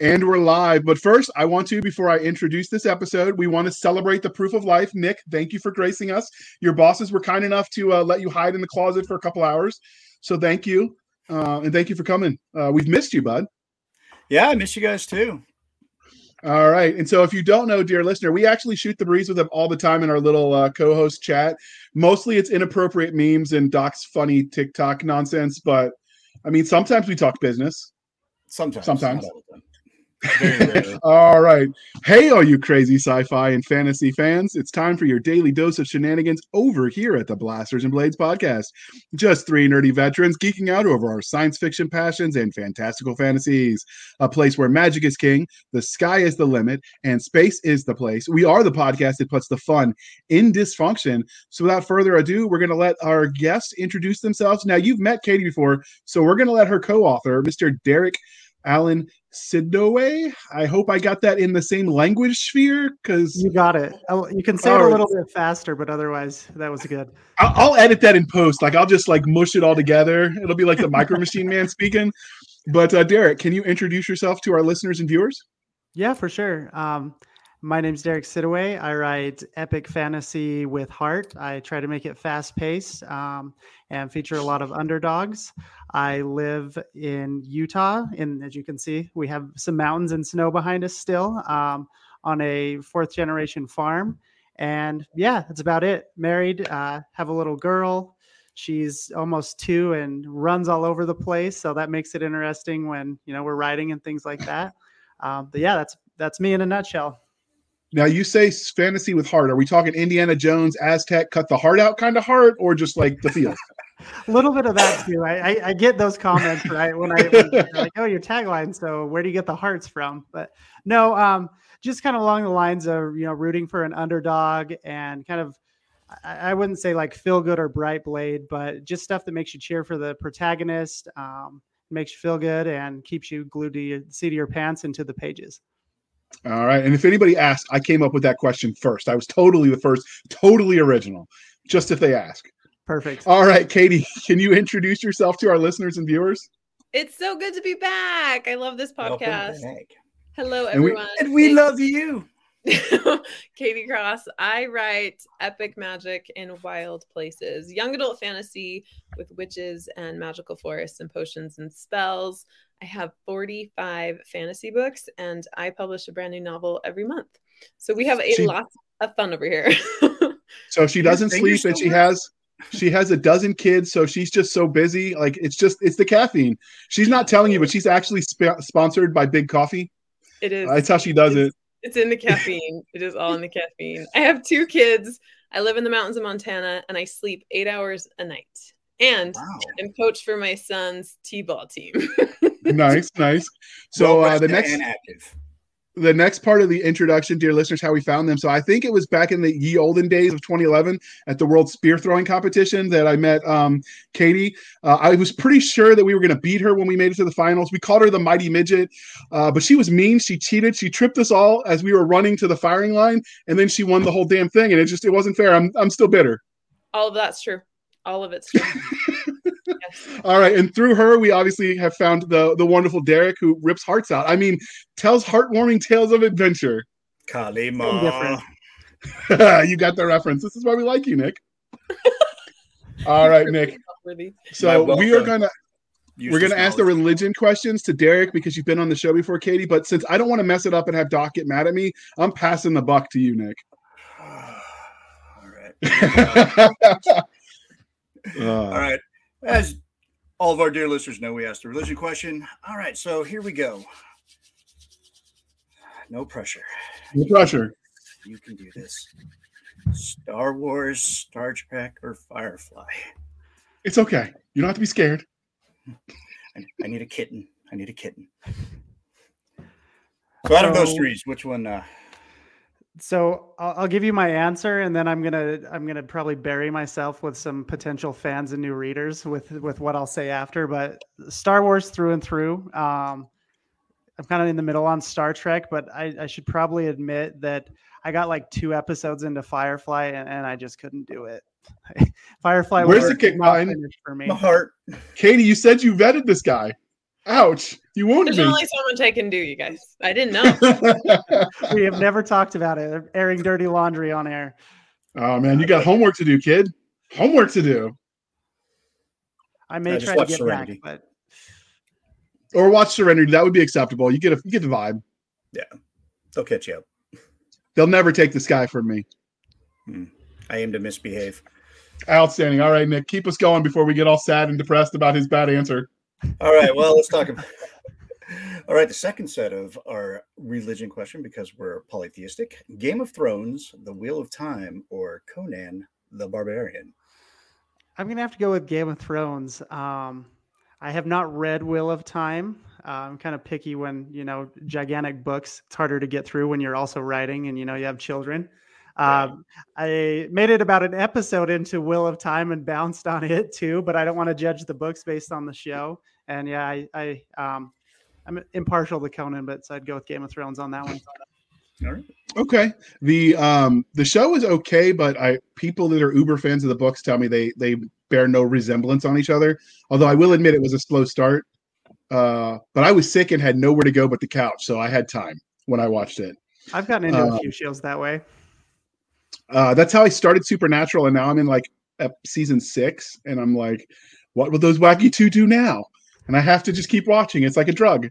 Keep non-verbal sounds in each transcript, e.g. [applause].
And we're live. But first, I want to, before I introduce this episode, we want to celebrate the proof of life. Nick, thank you for gracing us. Your bosses were kind enough to uh, let you hide in the closet for a couple hours. So thank you. Uh, and thank you for coming. Uh, we've missed you, bud. Yeah, I miss you guys too. All right. And so if you don't know, dear listener, we actually shoot the breeze with them all the time in our little uh, co host chat. Mostly it's inappropriate memes and Doc's funny TikTok nonsense. But I mean, sometimes we talk business. Sometimes. Sometimes. [laughs] All right. Hey, all you crazy sci fi and fantasy fans. It's time for your daily dose of shenanigans over here at the Blasters and Blades podcast. Just three nerdy veterans geeking out over our science fiction passions and fantastical fantasies. A place where magic is king, the sky is the limit, and space is the place. We are the podcast that puts the fun in dysfunction. So without further ado, we're going to let our guests introduce themselves. Now, you've met Katie before, so we're going to let her co author, Mr. Derek Alan Sidoe. I hope I got that in the same language sphere because you got it. You can say it a little bit faster, but otherwise, that was good. I'll, I'll, edit that in post. Like I'll just like mush it all together. It'll be like the Micro Machine Man [laughs] speaking. But uh, Derek, can you introduce yourself to our listeners and viewers? Yeah, for sure. Um, my name's Derek Siddoway. I write epic fantasy with heart. I try to make it fast paced um, and feature a lot of underdogs. I live in Utah, and as you can see, we have some mountains and snow behind us still um, on a fourth generation farm. And yeah, that's about it. Married, uh, have a little girl. She's almost two and runs all over the place, so that makes it interesting when you know we're riding and things like that. Um, but yeah, that's that's me in a nutshell. Now you say fantasy with heart. Are we talking Indiana Jones, Aztec, cut the heart out kind of heart, or just like the feel? [laughs] a little bit of that too. I, I, I get those comments right when I when like, oh, your tagline. So where do you get the hearts from? But no, um, just kind of along the lines of you know rooting for an underdog and kind of I, I wouldn't say like feel good or bright blade, but just stuff that makes you cheer for the protagonist, um, makes you feel good, and keeps you glued to your seat of your pants into the pages. All right. And if anybody asked, I came up with that question first. I was totally the first, totally original, just if they ask. Perfect. All right, Katie, [laughs] can you introduce yourself to our listeners and viewers? It's so good to be back. I love this podcast. Hello, everyone. And we, and we love you. [laughs] Katie Cross. I write epic magic in wild places, young adult fantasy with witches and magical forests and potions and spells. I have 45 fantasy books and I publish a brand new novel every month. So we have a she, lot of fun over here. [laughs] so she doesn't sleep and she has she has a dozen kids so she's just so busy like it's just it's the caffeine. She's not telling you but she's actually sp- sponsored by big coffee. It is. That's how she does it's, it. it's in the caffeine. [laughs] It is all in the caffeine. I have two kids. I live in the mountains of montana and i sleep eight hours a night and wow. i'm coach for my son's t-ball team [laughs] nice nice so well, uh, the next active the next part of the introduction, dear listeners, how we found them. So I think it was back in the ye olden days of 2011 at the World Spear Throwing Competition that I met um, Katie. Uh, I was pretty sure that we were going to beat her when we made it to the finals. We called her the Mighty Midget, uh, but she was mean. She cheated. She tripped us all as we were running to the firing line, and then she won the whole damn thing. And it just it wasn't fair. I'm I'm still bitter. All of that's true. All of it's true. [laughs] All right, and through her, we obviously have found the the wonderful Derek who rips hearts out. I mean, tells heartwarming tales of adventure. Kali Ma. [laughs] you got the reference. This is why we like you, Nick. [laughs] All right, Nick. So we are gonna we're gonna ask the religion questions to Derek because you've been on the show before, Katie. But since I don't want to mess it up and have Doc get mad at me, I'm passing the buck to you, Nick. [sighs] All right. Uh, All right. As all of our dear listeners know, we asked the religion question. All right, so here we go. No pressure. No pressure. You can do this. Star Wars, Star Trek, or Firefly? It's okay. You don't have to be scared. I, I need a kitten. I need a kitten. So out of those three, which one? Uh, so I'll, I'll, give you my answer, and then I'm gonna I'm gonna probably bury myself with some potential fans and new readers with with what I'll say after. But Star Wars through and through. Um, I'm kind of in the middle on Star Trek, but I, I, should probably admit that I got like two episodes into Firefly, and, and I just couldn't do it. [laughs] Firefly. Where's the kick line for me? My heart. Katie, you said you vetted this guy. Ouch! You won't There's only so much I can do, you guys. I didn't know. [laughs] we have never talked about it. Airing dirty laundry on air. oh man, you got homework to do, kid. Homework to do. I may I try to get Serenity. back, but Or watch Serenity. That would be acceptable. You get a you get the vibe. Yeah, they'll catch you up. They'll never take the sky from me. Hmm. I aim to misbehave. Outstanding. All right, Nick, keep us going before we get all sad and depressed about his bad answer. All right. Well, let's talk about. [laughs] All right. The second set of our religion question, because we're polytheistic Game of Thrones, The Wheel of Time, or Conan the Barbarian. I'm gonna have to go with Game of Thrones. Um, I have not read Wheel of Time. Uh, I'm kind of picky when you know gigantic books. It's harder to get through when you're also writing and you know you have children. Um, I made it about an episode into Will of Time and bounced on it too, but I don't want to judge the books based on the show. And yeah, I, I um, I'm impartial to Conan, but so I'd go with Game of Thrones on that one. All right. Okay. The um the show is okay, but I people that are uber fans of the books tell me they they bear no resemblance on each other. Although I will admit it was a slow start. Uh, but I was sick and had nowhere to go but the couch, so I had time when I watched it. I've gotten into Um, a few shows that way. Uh, that's how I started Supernatural, and now I'm in like season six, and I'm like, what will those wacky two do now? And I have to just keep watching. It's like a drug.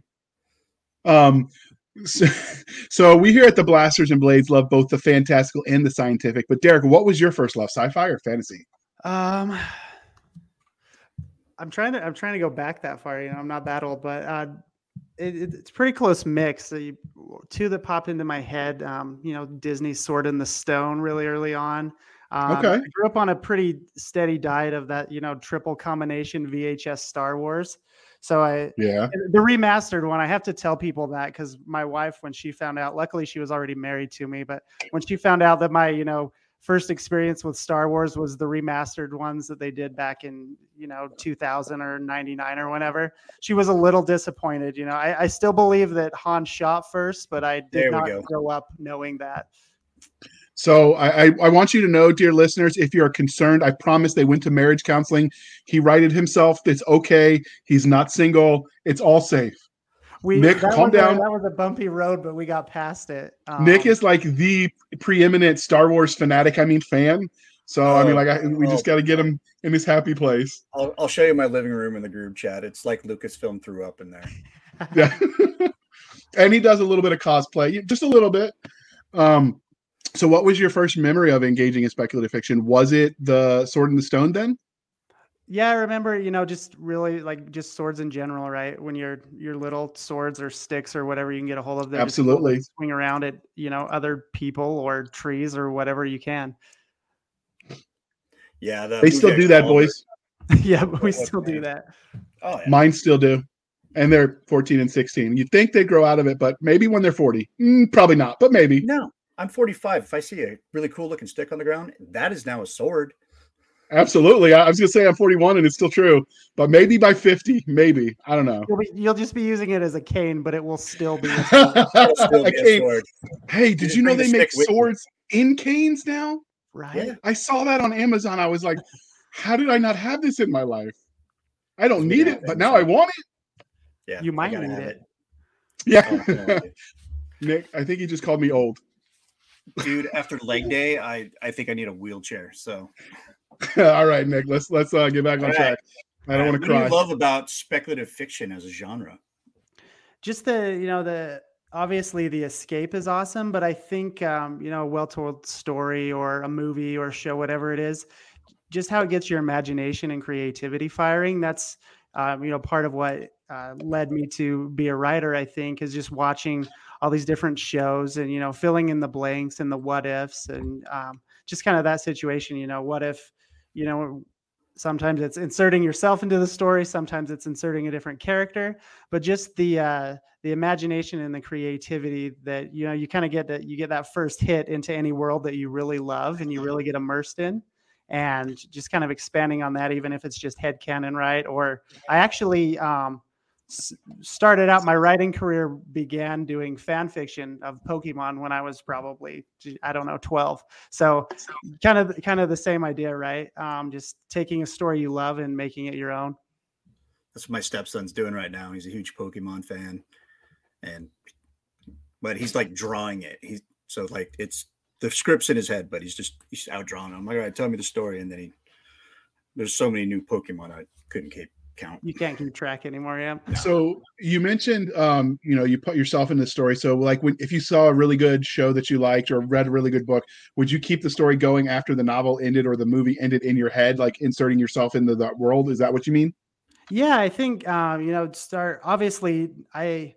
Um, [laughs] so, so we here at the Blasters and Blades love both the fantastical and the scientific. But Derek, what was your first love, sci-fi or fantasy? Um, I'm trying to I'm trying to go back that far. You know, I'm not that old, but uh, it, it- it's pretty close mix. You- two that popped into my head. Um, you know, Disney's Sword in the Stone really early on. Um, Okay. I grew up on a pretty steady diet of that. You know, triple combination VHS Star Wars. So I Yeah. the remastered one i have to tell people that because my wife when she found out luckily she was already married to me but when she found out that my you know first experience with star wars was the remastered ones that they did back in you know 2000 or 99 or whenever she was a little disappointed you know i, I still believe that han shot first but i did not go. grow up knowing that So I, I, I want you to know, dear listeners, if you're concerned, I promise they went to marriage counseling. He righted himself. It's okay. He's not single. It's all safe. We Nick, that calm was a- down. that was a bumpy road but we got past it Nick Um, is like the preeminent Star Wars fanatic. I mean, fan. So I mean, Oh, like, I, we just oh. got to get him in his happy place. I'll, I'll show you my living room in the group chat. It's like Lucasfilm threw up in there. [laughs] Yeah, [laughs] and he does a little bit of cosplay, just a little bit. Um, so what was your first memory of engaging in speculative fiction? Was it the Sword in the Stone? Then Yeah, I remember, you know, just really like just swords in general, right? When you're your little swords or sticks or whatever you can get a hold of, they're just Absolutely. swing around at you know other people or trees or whatever you can. Yeah, the they still do that, Oliver. boys. [laughs] yeah, but we still do that. Oh, yeah. Mine still do, and they're 14 and 16. You'd think they'd grow out of it, but maybe when they're 40, Mm, probably not, but maybe. No, I'm 45. If I see a really cool looking stick on the ground, that is now a sword. Absolutely. I, I was gonna say I'm 41, and it's still true, but maybe by 50, maybe I don't know. You'll, be, you'll just be using it as a cane, but it will still be. A [laughs] still A be a cane. sword. Hey, did just you know they make stick you. swords in canes now? right? Yeah. I saw that on Amazon. I was like, how did I not have this in my life? I don't need have it, but now so- I want it. Yeah, You might need have it. Yeah. [laughs] Nick, I think he just called me old. dude, after leg [laughs] day, I I think I need a wheelchair. So [laughs] All right, Nick, let's let's uh, get back on All right. track. I don't All right, want to what do cry. you love about speculative fiction as a genre? just the you know the obviously the escape is awesome but i think um, you know a well-told story or a movie or show whatever it is just how it gets your imagination and creativity firing that's um, you know part of what uh, led me to be a writer i think is just watching all these different shows and you know filling in the blanks and the what ifs and um, just kind of that situation you know what if you know sometimes it's inserting yourself into the story sometimes it's inserting a different character but just the uh the imagination and the creativity that you know you kind of get that you get that first hit into any world that you really love and you really get immersed in and just kind of expanding on that even if it's just head canon right? Or i actually um started out my writing career began doing fan fiction of pokemon when i was probably i don't know 12 so kind of kind of the same idea right um just taking a story you love and making it your own that's what my stepson's doing right now. He's a huge Pokemon fan, and but he's like drawing it. He's so like it's the script's in his head, but he's just he's out drawing. I'm like, all right, tell me the story, and then he there's so many new Pokemon I couldn't keep count. You can't keep track anymore, yeah. So you mentioned, um, you know, you put yourself in the story. So, like, when if you saw a really good show that you liked or read a really good book, would you keep the story going after the novel ended or the movie ended in your head, like inserting yourself into that world? Is that what you mean? Yeah, I think um, you know, start obviously I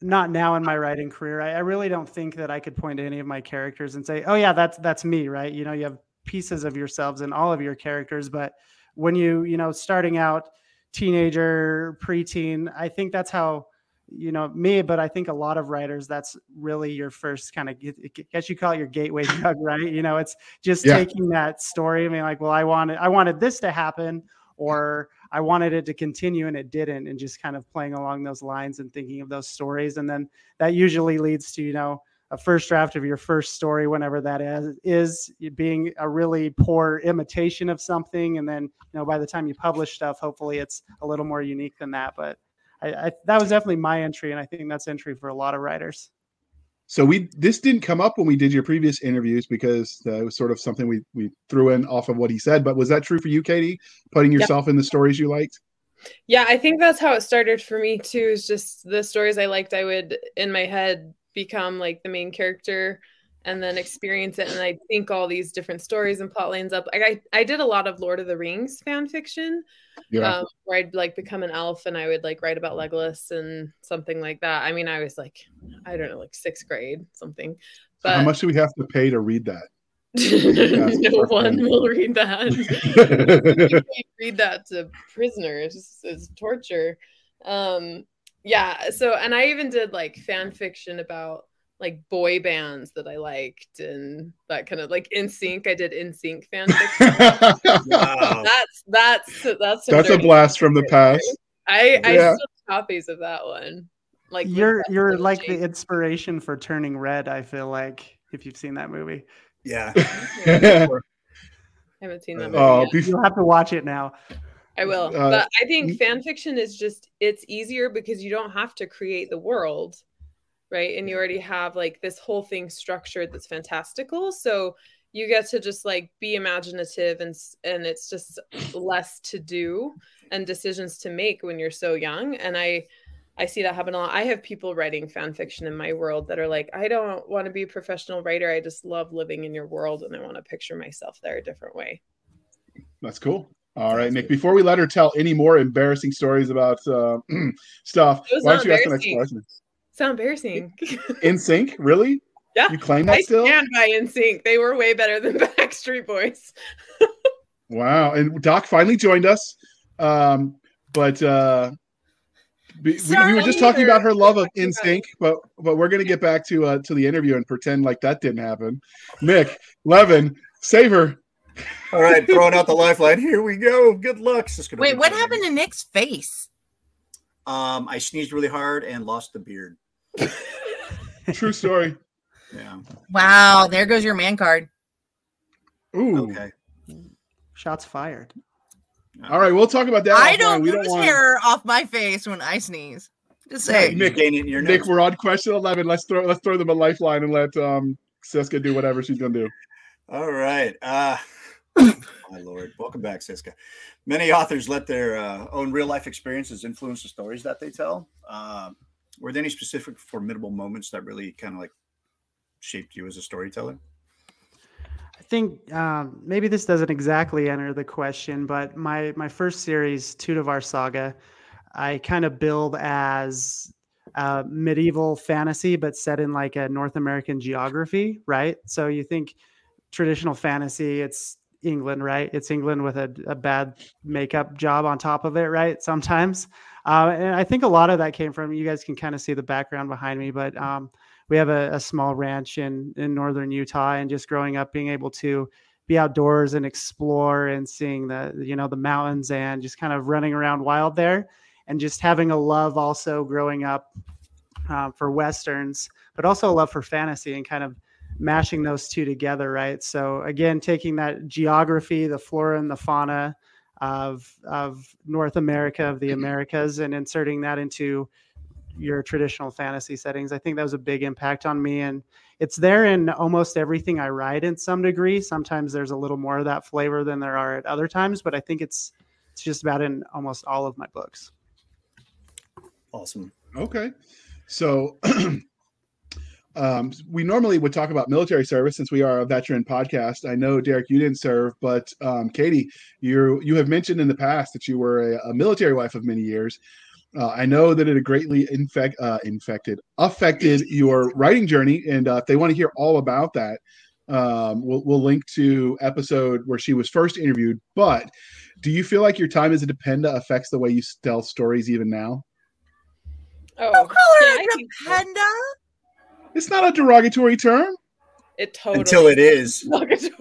not now in my writing career. I, I really don't think that I could point to any of my characters and say, "Oh yeah, that's that's me," right? You know, you have pieces of yourselves in all of your characters, but when you you know starting out teenager, preteen. I think that's how you know me, but I think a lot of writers that's really your first kind of I guess you call it your gateway [laughs] drug, right? You know, it's just yeah. taking that story. I mean, like, well, I wanted I wanted this to happen, or I wanted it to continue and it didn't, and just kind of playing along those lines and thinking of those stories, and then that usually leads to you know a first draft of your first story, whenever that is, is being a really poor imitation of something. And then, you know, by the time you publish stuff, hopefully it's a little more unique than that. But I, I, that was definitely my entry. And I think that's entry for a lot of writers. So we this didn't come up when we did your previous interviews because uh, it was sort of something we we threw in off of what he said. But was that true for you, Katie? Putting yourself yep. in the stories you liked? Yeah, I think that's how it started for me too. Is just the stories I liked. I would in my head become like the main character and then experience it and I think all these different stories and plot lines up. Like I, I did a lot of Lord of the Rings fan fiction. Yeah. Um, where I'd like become an elf and I would like write about Legolas and something like that. I mean, I was like, I don't know, like sixth grade, something. But how much do we have to pay to read that? [laughs] no one will read that. [laughs] read that to prisoners as torture. Um, yeah so and i even did like fan fiction about like boy bands that i liked and that kind of like NSYNC i did NSYNC fan [laughs] fiction wow. that's that's that's that's a blast from the past i i yeah. still have copies of that one like you're you're like the inspiration for turning red i feel like if you've seen that movie yeah [laughs] I haven't seen that uh, movie. Oh, you'll have to watch it now. I will. Uh, but I think fan fiction is just it's easier because you don't have to create the world, right? And you already have like this whole thing structured that's fantastical. So you get to just like be imaginative and and it's just less to do and decisions to make when you're so young and I I see that happen a lot. I have people writing fan fiction in my world that are like, I don't want to be a professional writer. I just love living in your world and I want to picture myself there a different way. That's cool. All right, Nick. Before we let her tell any more embarrassing stories about uh, [clears throat] stuff, why don't you ask the next question? So embarrassing. [laughs] NSYNC, really? Yeah. You claim that I still? I stand by NSYNC. They were way better than [laughs] Backstreet Boys. [laughs] wow. And Doc finally joined us. Um, but uh, we, we, were just talking about her love of NSYNC, but but we're gonna get back to uh, to the interview and pretend like that didn't happen. Nick, Levin, save her. All right, throwing out the lifeline. Here we go. Good luck. Wait, what happened to Nick's face? Um, I sneezed really hard and lost the beard. [laughs] True story. Yeah. Wow, there goes your man card. Ooh. Okay. Shots fired. All right, we'll talk about that. I don't lose don't hair off my face when I sneeze. Just say, Nick. Ain't in your. Nick, we're on question eleven. Let's throw let's throw them a lifeline and let um Cisca do whatever she's gonna do. All right. Uh my lord. Welcome back, Cisca. Many authors let their uh, own real life experiences influence the stories that they tell. Um, were there any specific formidable moments that really kind of like shaped you as a storyteller? I think um, maybe this doesn't exactly enter the question, but my my first series, Teutevar Saga, I kind of build as uh, medieval fantasy, but set in like a North American geography, right? So you think traditional fantasy, it's England, right? It's England with a, a bad makeup job on top of it, right? Sometimes. Uh, and I think a lot of that came from you guys can kind of see the background behind me, but um, we have a, a, small ranch in, in northern Utah, and just growing up, being able to be outdoors and explore and seeing the you know the mountains and just kind of running around wild there, and just having a love also growing up uh, for westerns, but also a love for fantasy and kind of mashing those two together, right? So again, taking that geography, the flora and the fauna, of of North America, of the Americas, and inserting that into your traditional fantasy settings. I think that was a big impact on me, and it's there in almost everything I write in some degree. Sometimes there's a little more of that flavor than there are at other times, but I think it's it's just about in almost all of my books. Awesome. Okay. So [clears throat] um, we normally would talk about military service since we are a veteran podcast. I know Derek, you didn't serve, but um, Katie, you you have mentioned in the past that you were a, a military wife of many years. Uh, I know that it greatly infect, uh, infected affected your writing journey, and uh, if they want to hear all about that, um, we'll, we'll link to episode where she was first interviewed. But do you feel like your time as a dependa affects the way you tell stories even now? Oh, Don't call her I a think dependa. It's not a derogatory term. It totally Until it is. [laughs] derogatory.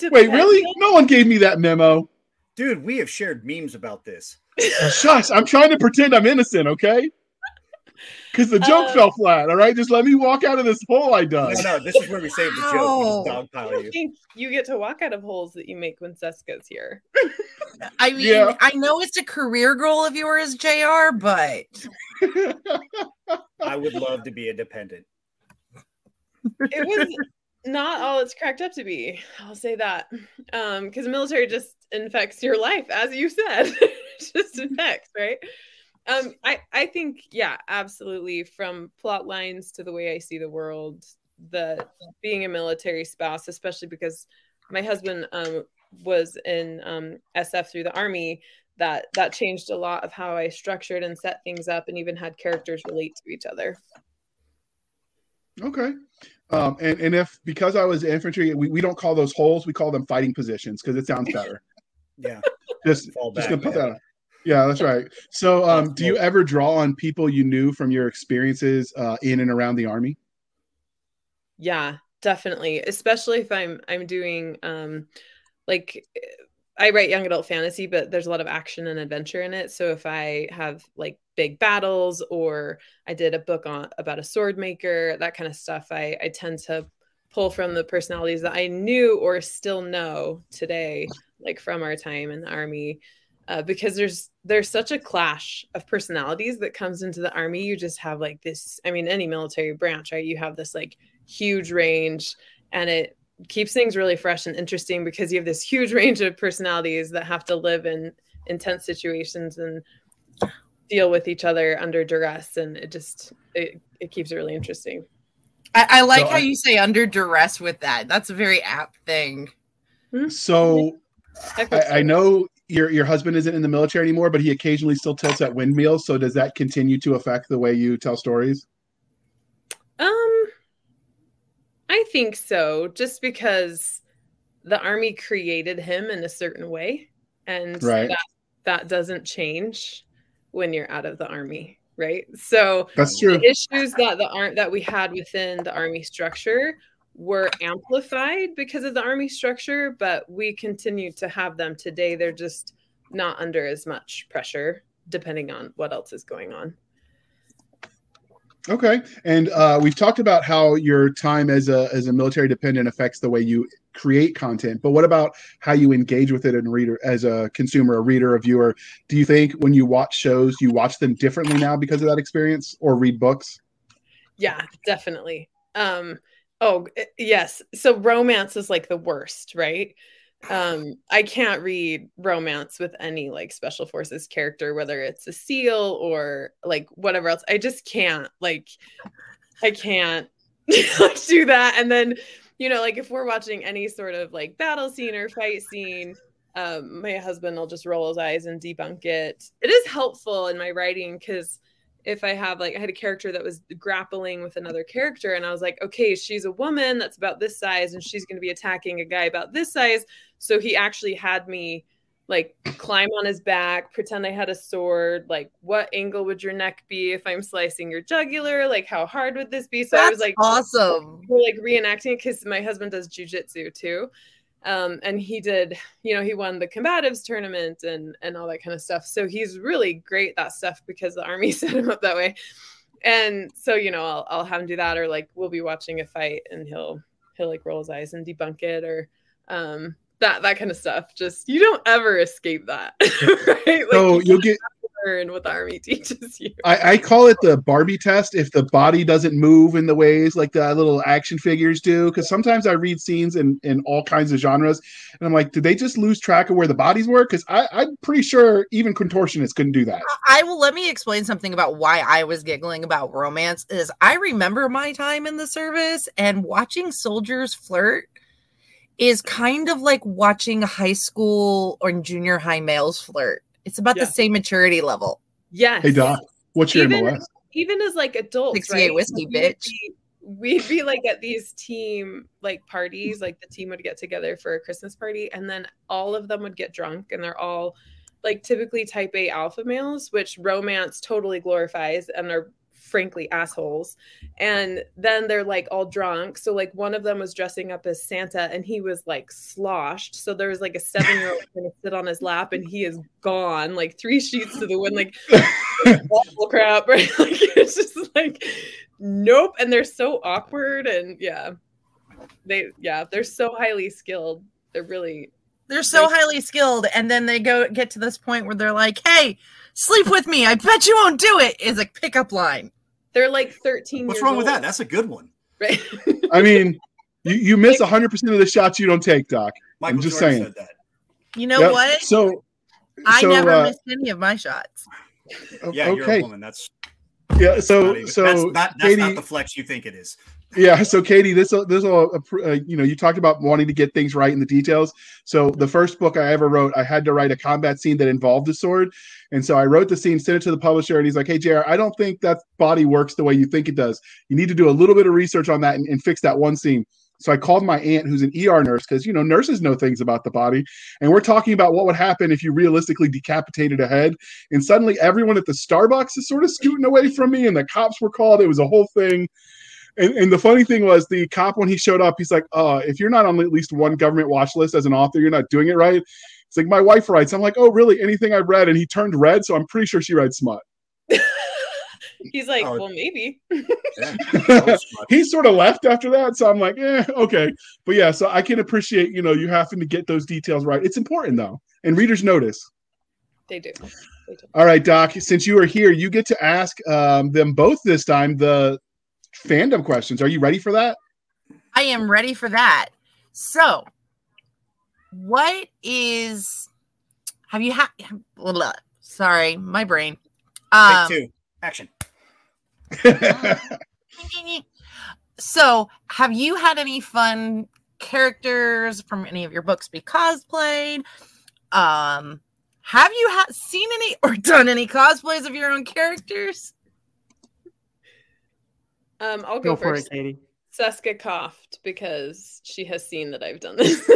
[laughs] Wait, really? No one gave me that memo. Dude, we have shared memes about this. [laughs] Shush! I'm trying to pretend I'm innocent, okay? Because the joke Uh, fell flat. All right, just let me walk out of this hole I No, dug. no, this is where we save the joke. We Ow. just I don't you. think you get to walk out of holes that you make when Cisca's here. I mean, Yeah. I know it's a career goal of yours, Jr. But I would love to be a dependent. it was not all it's cracked up to be. I'll say that. Um, because military just infects your life, as you said. [laughs] Just infects, right? Um, I, I think, yeah, absolutely. From plot lines to the way I see the world, the being a military spouse, especially because my husband um was in um SF through the army, that that changed a lot of how I structured and set things up and even had characters relate to each other. okay. Um, and, and if because I was infantry, we, we don't call those holes, we call them fighting positions because it sounds better. [laughs] Yeah. Just Fall just back. gonna put man. that on. Yeah, that's right. So um, do you ever draw on people you knew from your experiences uh, in and around the army? Yeah, definitely. Especially if I'm I'm doing um like I write young adult fantasy, but there's a lot of action and adventure in it. So if I have like big battles or I did a book on about a sword maker, that kind of stuff, I I tend to pull from the personalities that I knew or still know today, like from our time in the army. Uh, because there's there's such a clash of personalities that comes into the army. You just have like this. I mean, any military branch, right? You have this like huge range, and it keeps things really fresh and interesting because you have this huge [laughs] range of personalities that have to live in intense situations and deal with each other under duress, and it just it, it keeps it really interesting. I, I like So how I- you say under duress with that. That's a very apt thing. So I, I, I know your your husband isn't in the military anymore, but he occasionally still tilts at windmills. So does that continue to affect the way you tell stories? Um, I think so, just because the army created him in a certain way, and Right. that that doesn't change when you're out of the army, right? So That's true. the issues that the aren't that we had within the army structure were amplified because of the army structure, but we continue to have them today. They're just not under as much pressure, depending on what else is going on. Okay, and uh, we've talked about how your time as a as a military dependent affects the way you create content. But what about how you engage with it and reader as a consumer, a reader, a viewer? Do you think when you watch shows, you watch them differently now because of that experience, or read books? Yeah, definitely. Um oh eh, yes. So romance is like the worst, right? Um I can't read romance with any like special forces character whether it's a seal or like whatever else. I just can't like I can't [laughs] do that and then you know like if we're watching any sort of like battle scene or fight scene um my husband will just roll his eyes and debunk it. It is helpful in my writing cuz if I have like I had a character that was grappling with another character and I was like, okay, she's a woman that's about this size and she's going to be attacking a guy about this size. So he actually had me like climb on his back, pretend I had a sword, like what angle would your neck be if I'm slicing your jugular? Like how hard would this be? So I was like awesome. we're like reenacting it because my husband does jujitsu too. Um, and he did, you know, he won the combatives tournament and and all that kind of stuff. So he's really great at that stuff because the army [laughs] set him up that way. And so, you know, I'll I'll have him do that, or like we'll be watching a fight and he'll he'll like roll his eyes and debunk it, or um, that that kind of stuff. Just you don't ever escape that, [laughs] right? Like So you'll get learn what the army [laughs] teaches you. I, I call it the Barbie test if the body doesn't move in the ways like the little action figures do. Because sometimes I read scenes in, in all kinds of genres, and I'm like, did they just lose track of where the bodies were? Because I'm pretty sure even contortionists couldn't do that. I will let me explain something about why I was giggling about romance is I remember my time in the service and watching soldiers flirt is kind of like watching high school or junior high males flirt. It's about Yeah. the same maturity level. Yes. Hey Doc, what's your Even- MOS? even as like adults, 68 right? whiskey, we'd bitch. Be, we'd be like at these team like parties, like the team would get together for a Christmas party, and then all of them would get drunk, and they're all like typically type A alpha males, which romance totally glorifies, and are frankly assholes. And then they're like all drunk. So like one of them was dressing up as Santa, and he was like sloshed. So there was like a seven year old going to sit on his lap, and he is gone, like three sheets to the wind, like [laughs] awful crap, [laughs] right? Like it's just like nope. And they're so awkward and yeah. They yeah, they're so highly skilled. They're really They're so Like- highly skilled, and then they go get to this point where they're like, "Hey, sleep with me. I bet you won't do it." Is a pickup line. They're like 13 What's years wrong with that? That's a good one. right? I mean, you, you miss 100% of the shots you don't take, Doc. Michael just Jordan saying. said that. You know Yep. what? So, I so, never uh, missed any of my shots. Yeah, you're a okay. woman. That's Yeah, so not even- so that's not that's Katie, not the flex you think it is. yeah, so Katie, this this will uh, you know you talked about wanting to get things right in the details. So the first book I ever wrote, I had to write a combat scene that involved a sword, and so I wrote the scene, sent it to the publisher, and he's like, "Hey, Jr., I don't think that body works the way you think it does. You need to do a little bit of research on that and, and fix that one scene." So I called my aunt, who's an ER nurse, because you know nurses know things about the body, and we're talking about what would happen if you realistically decapitated a head. And suddenly, everyone at the Starbucks is sort of scooting away from me, and the cops were called. It was a whole thing. And, and the funny thing was, the cop when he showed up, he's like, "Uh, if you're not on at least one government watch list as an author, you're not doing it right." It's like my wife writes. I'm like, "Oh, really? Anything I've read?" And he turned red, so I'm pretty sure she read smut. [laughs] He's like, Oh. well, maybe. Yeah. [laughs] That was smart. he sort of left after that, so I'm like, "Eh, okay." But yeah, so I can appreciate you know you having to get those details right. It's important though, and readers notice. They do. They do. All right, Doc. Since you are here, you get to ask um, them both this time the fandom questions. Are you ready for that? I am ready for that. So, what is? Have you had? Sorry, my brain. Take Um, two. Action. [laughs] so, have you had any fun characters from any of your books be cosplayed? Um, have you ha- seen any [laughs] or done any cosplays of your own characters? Um, I'll go, Go for first. it, Katie. Cisca coughed because she has seen that I've done this.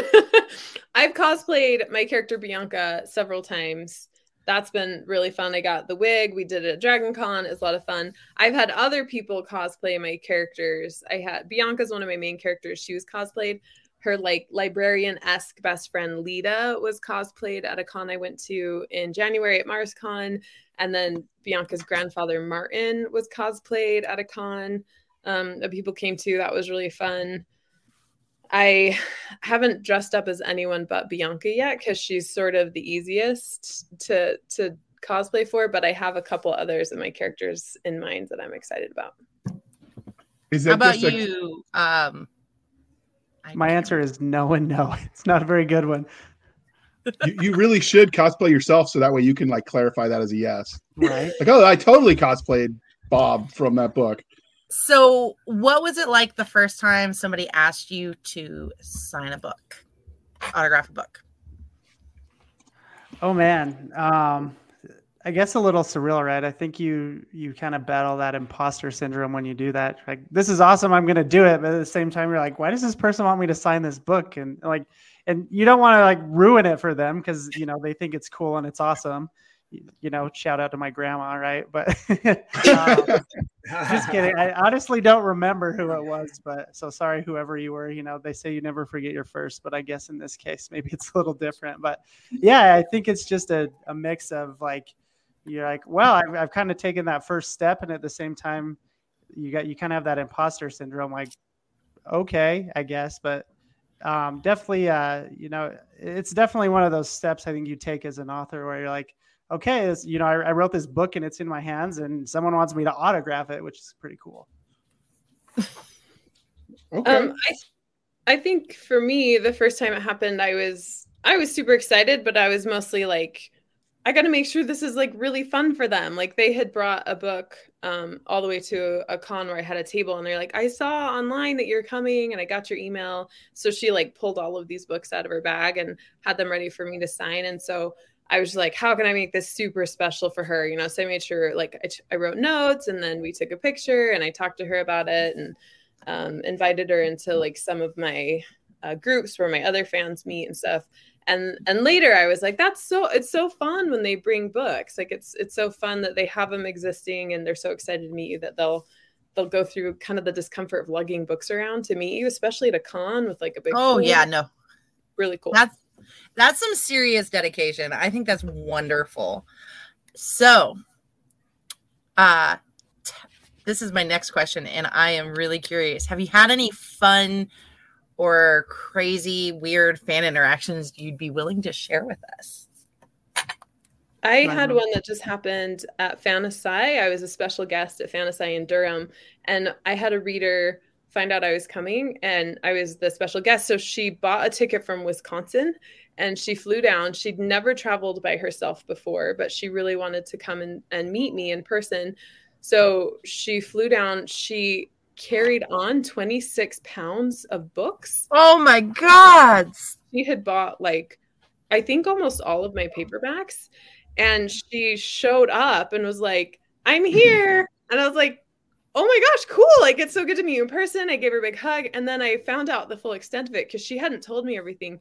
[laughs] I've cosplayed my character Bianca several times. That's been really fun. I got the wig. We did it at Dragon Con. It's a lot of fun. I've had other people cosplay my characters. I had Bianca's one of my main characters. She was cosplayed. Her like librarian esque best friend Lita was cosplayed at a con I went to in January at MarsCon. And then Bianca's grandfather Martin was cosplayed at a con um, that people came to. That was really fun. I haven't dressed up as anyone but Bianca yet because she's sort of the easiest to to cosplay for. But I have a couple others of my characters in mind that I'm excited about. Is that How about a- you? Um, My answer is no and no. [laughs] It's not a very good one. you, you really should cosplay yourself so that way you can like clarify that as a yes. Right. Like, oh, I totally cosplayed Bob from that book. So, what was it like the first time somebody asked you to sign a book, autograph a book? Oh man. Um I guess a little surreal, right? I think you you kind of battle that imposter syndrome when you do that. Like, this is awesome, I'm gonna do it, but at the same time, you're like, why does this person want me to sign this book? And like, and you don't want to like ruin it for them because you know they think it's cool and it's awesome. You, know, shout out to my grandma, right? But [laughs] [laughs] um, [laughs] just kidding. I honestly don't remember who it was, but so sorry, whoever you were. You know, they say you never forget your first, but I guess in this case, maybe it's a little different. But yeah, I think it's just a, a mix of like, you're like, well, I've, I've kind of taken that first step, and at the same time, you got you kind of have that imposter syndrome. Like, okay, I guess, but um, definitely, uh, you know, it's definitely one of those steps I think you take as an author where you're like, okay, this, you know, I, I wrote this book and it's in my hands, and someone wants me to autograph it, which is pretty cool. [laughs] Okay. Um, I, I think for me, the first time it happened, I was I was super excited, but I was mostly like, I got to make sure this is like really fun for them. Like they had brought a book um, all the way to a con where I had a table, and they're like, I saw online that you're coming, and I got your email. So she like pulled all of these books out of her bag and had them ready for me to sign. And so I was like, how can I make this super special for her? You know, so I made sure like I, I wrote notes, and then we took a picture, and I talked to her about it, and um, invited her into like some of my uh, groups where my other fans meet and stuff and and later i was like that's so it's so fun when they bring books like it's it's so fun that they have them existing and they're so excited to meet you that they'll they'll go through kind of the discomfort of lugging books around to meet you especially at a con with like a big Oh pool. yeah, no. really cool That's that's some serious dedication. I think that's wonderful. So, uh t- this is my next question and I am really curious. Have you had any fun or crazy weird fan interactions you'd be willing to share with us? I had one that just happened at Fantasy. I was a special guest at Fantasy in Durham, and I had a reader find out I was coming, and I was the special guest. So she bought a ticket from Wisconsin, and she flew down. She'd never traveled by herself before, but she really wanted to come and, and meet me in person. So she flew down. She carried on 26 pounds of books Oh my god. she had bought like I think almost all of my paperbacks and she showed up and was like, "I'm [laughs] here." And I was like, "Oh my gosh, cool. Like it's so good to meet you in person." I gave her a big hug and then I found out the full extent of it cuz she hadn't told me everything.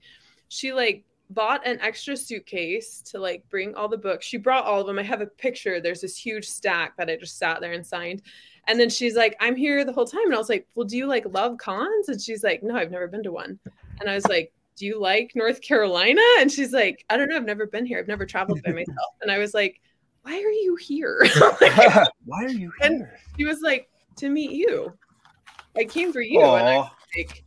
She like bought an extra suitcase to like bring all the books. She brought all of them. I have a picture. There's this huge stack that I just sat there and signed. And then she's like, I'm here the whole time. And I was like, Well, do you like love cons? And she's like, No, I've never been to one. And I was like, Do you like North Carolina? And she's like, I don't know. I've never been here. I've never traveled by myself. And I was like, Why are you here? [laughs] [laughs] Like, Why are you And- here? she was like, To meet you. I came for you. And I was like,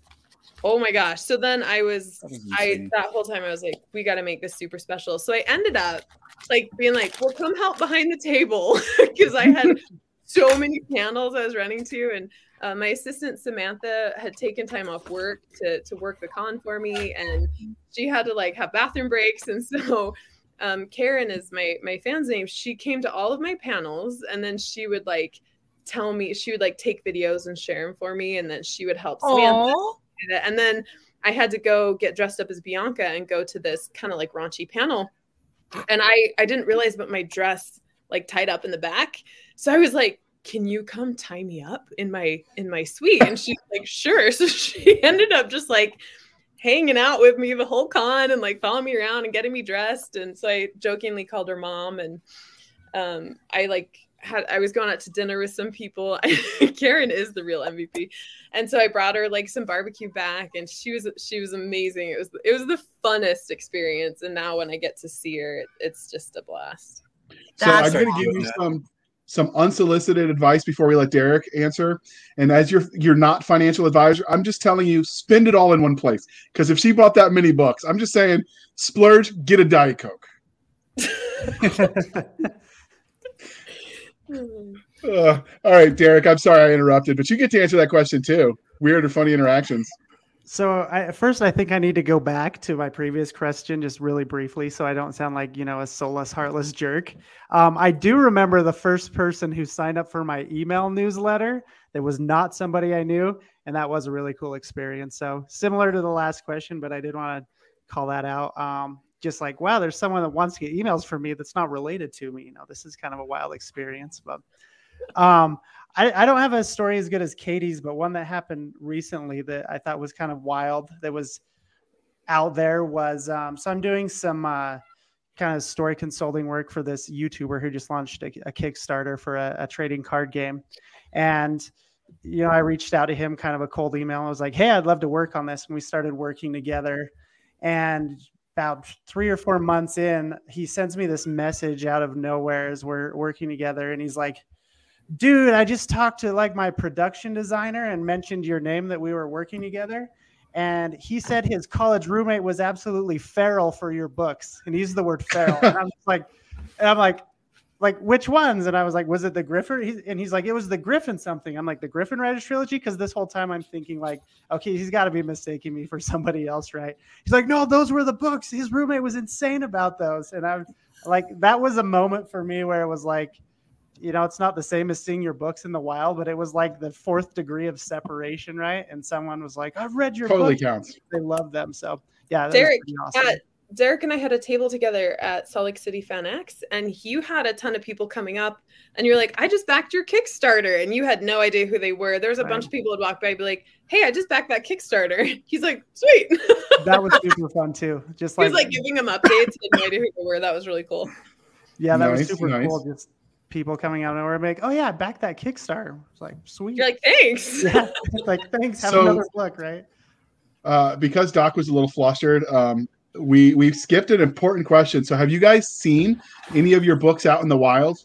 Oh my gosh. So then I was that I that whole time I was like, we got to make this super special. So I ended up like being like, well, come help behind the table [laughs] because I had so many panels I was running to, and uh, my assistant Samantha had taken time off work to to work the con for me, and she had to like have bathroom breaks, and so. Um, Karen is my my fan's name. She came to all of my panels, and then she would like tell me she would like take videos and share them for me, and then she would help Samantha. And then I had to go get dressed up as Bianca and go to this kind of like raunchy panel. And I I didn't realize but my dress like tied up in the back. So I was like, "Can you come tie me up in my in my suite?" And she's like, "Sure." [laughs] So she [laughs] ended up just like hanging out with me the whole con and like following me around and getting me dressed. And so I jokingly called her mom and um I like had I was going out to dinner with some people. [laughs] Karen is the real MVP. And so I brought her like some barbecue back and she was she was amazing. It was it was the funnest experience and now when I get to see her it, it's just a blast. So That's I'm going to give you some some unsolicited advice before we let Derek answer. And as you're you're not financial advisor, I'm just telling you, spend it all in one place. Because if she bought that many books, I'm just saying, splurge, get a diet coke. [laughs] Uh, all right, Derek. I'm sorry I interrupted, but you get to answer that question too. Weird or funny interactions. So I, first, I think I need to go back to my previous question just really briefly, so I don't sound like you know a soulless, heartless jerk. Um, I do remember the first person who signed up for my email newsletter that was not somebody I knew, and that was a really cool experience. So similar to the last question, but I did want to call that out. Um, just like wow, there's someone that wants to get emails from me that's not related to me. You know, this is kind of a wild experience, but um, I, I don't have a story as good as Katie's, but one that happened recently that I thought was kind of wild that was out there was um, so I'm doing some uh, kind of story consulting work for this YouTuber who just launched a, a Kickstarter for a, a trading card game. And, you know, I reached out to him kind of a cold email. I was like, hey, I'd love to work on this. And we started working together. And about three or four months in, he sends me this message out of nowhere as we're working together. And he's like, dude, I just talked to like my production designer and mentioned your name that we were working together. and he said his college roommate was absolutely feral for your books, and he used the word feral. and I'm [laughs] like, and I'm like, like which ones? And I was like, was it the Gryphon? And he's like, it was the Gryphon something. I'm like, the Gryphon Riders trilogy, because this whole time I'm thinking like, okay, he's got to be mistaking me for somebody else, right? He's like, no, those were the books. His roommate was insane about those, and I'm like, that was a moment for me where it was like you know, it's not the same as seeing your books in the wild, but it was like the fourth degree of separation, right? And someone was like, "I've read your totally books. counts. They love them." So yeah, that Derek, awesome. uh, Derek and I had a table together at Salt Lake City Fan X, and you had a ton of people coming up, and you're like, "I just backed your Kickstarter," and you had no idea who they were. There was a Right. bunch of people would walk by, and be like, "Hey, I just backed that Kickstarter." [laughs] He's like, "Sweet." that was [laughs] super fun too. Just he like, was like giving them updates. He had no idea who they were. That was really cool. yeah, that was super nice. cool. Just people coming out and we're like, "Oh yeah, back that Kickstarter." It's like sweet. You're like, "Thanks." [laughs] yeah, like thanks. Have So- another look, right? Uh, because Doc was a little flustered, um, we we've skipped an important question. So, have you guys seen any of your books out in the wild?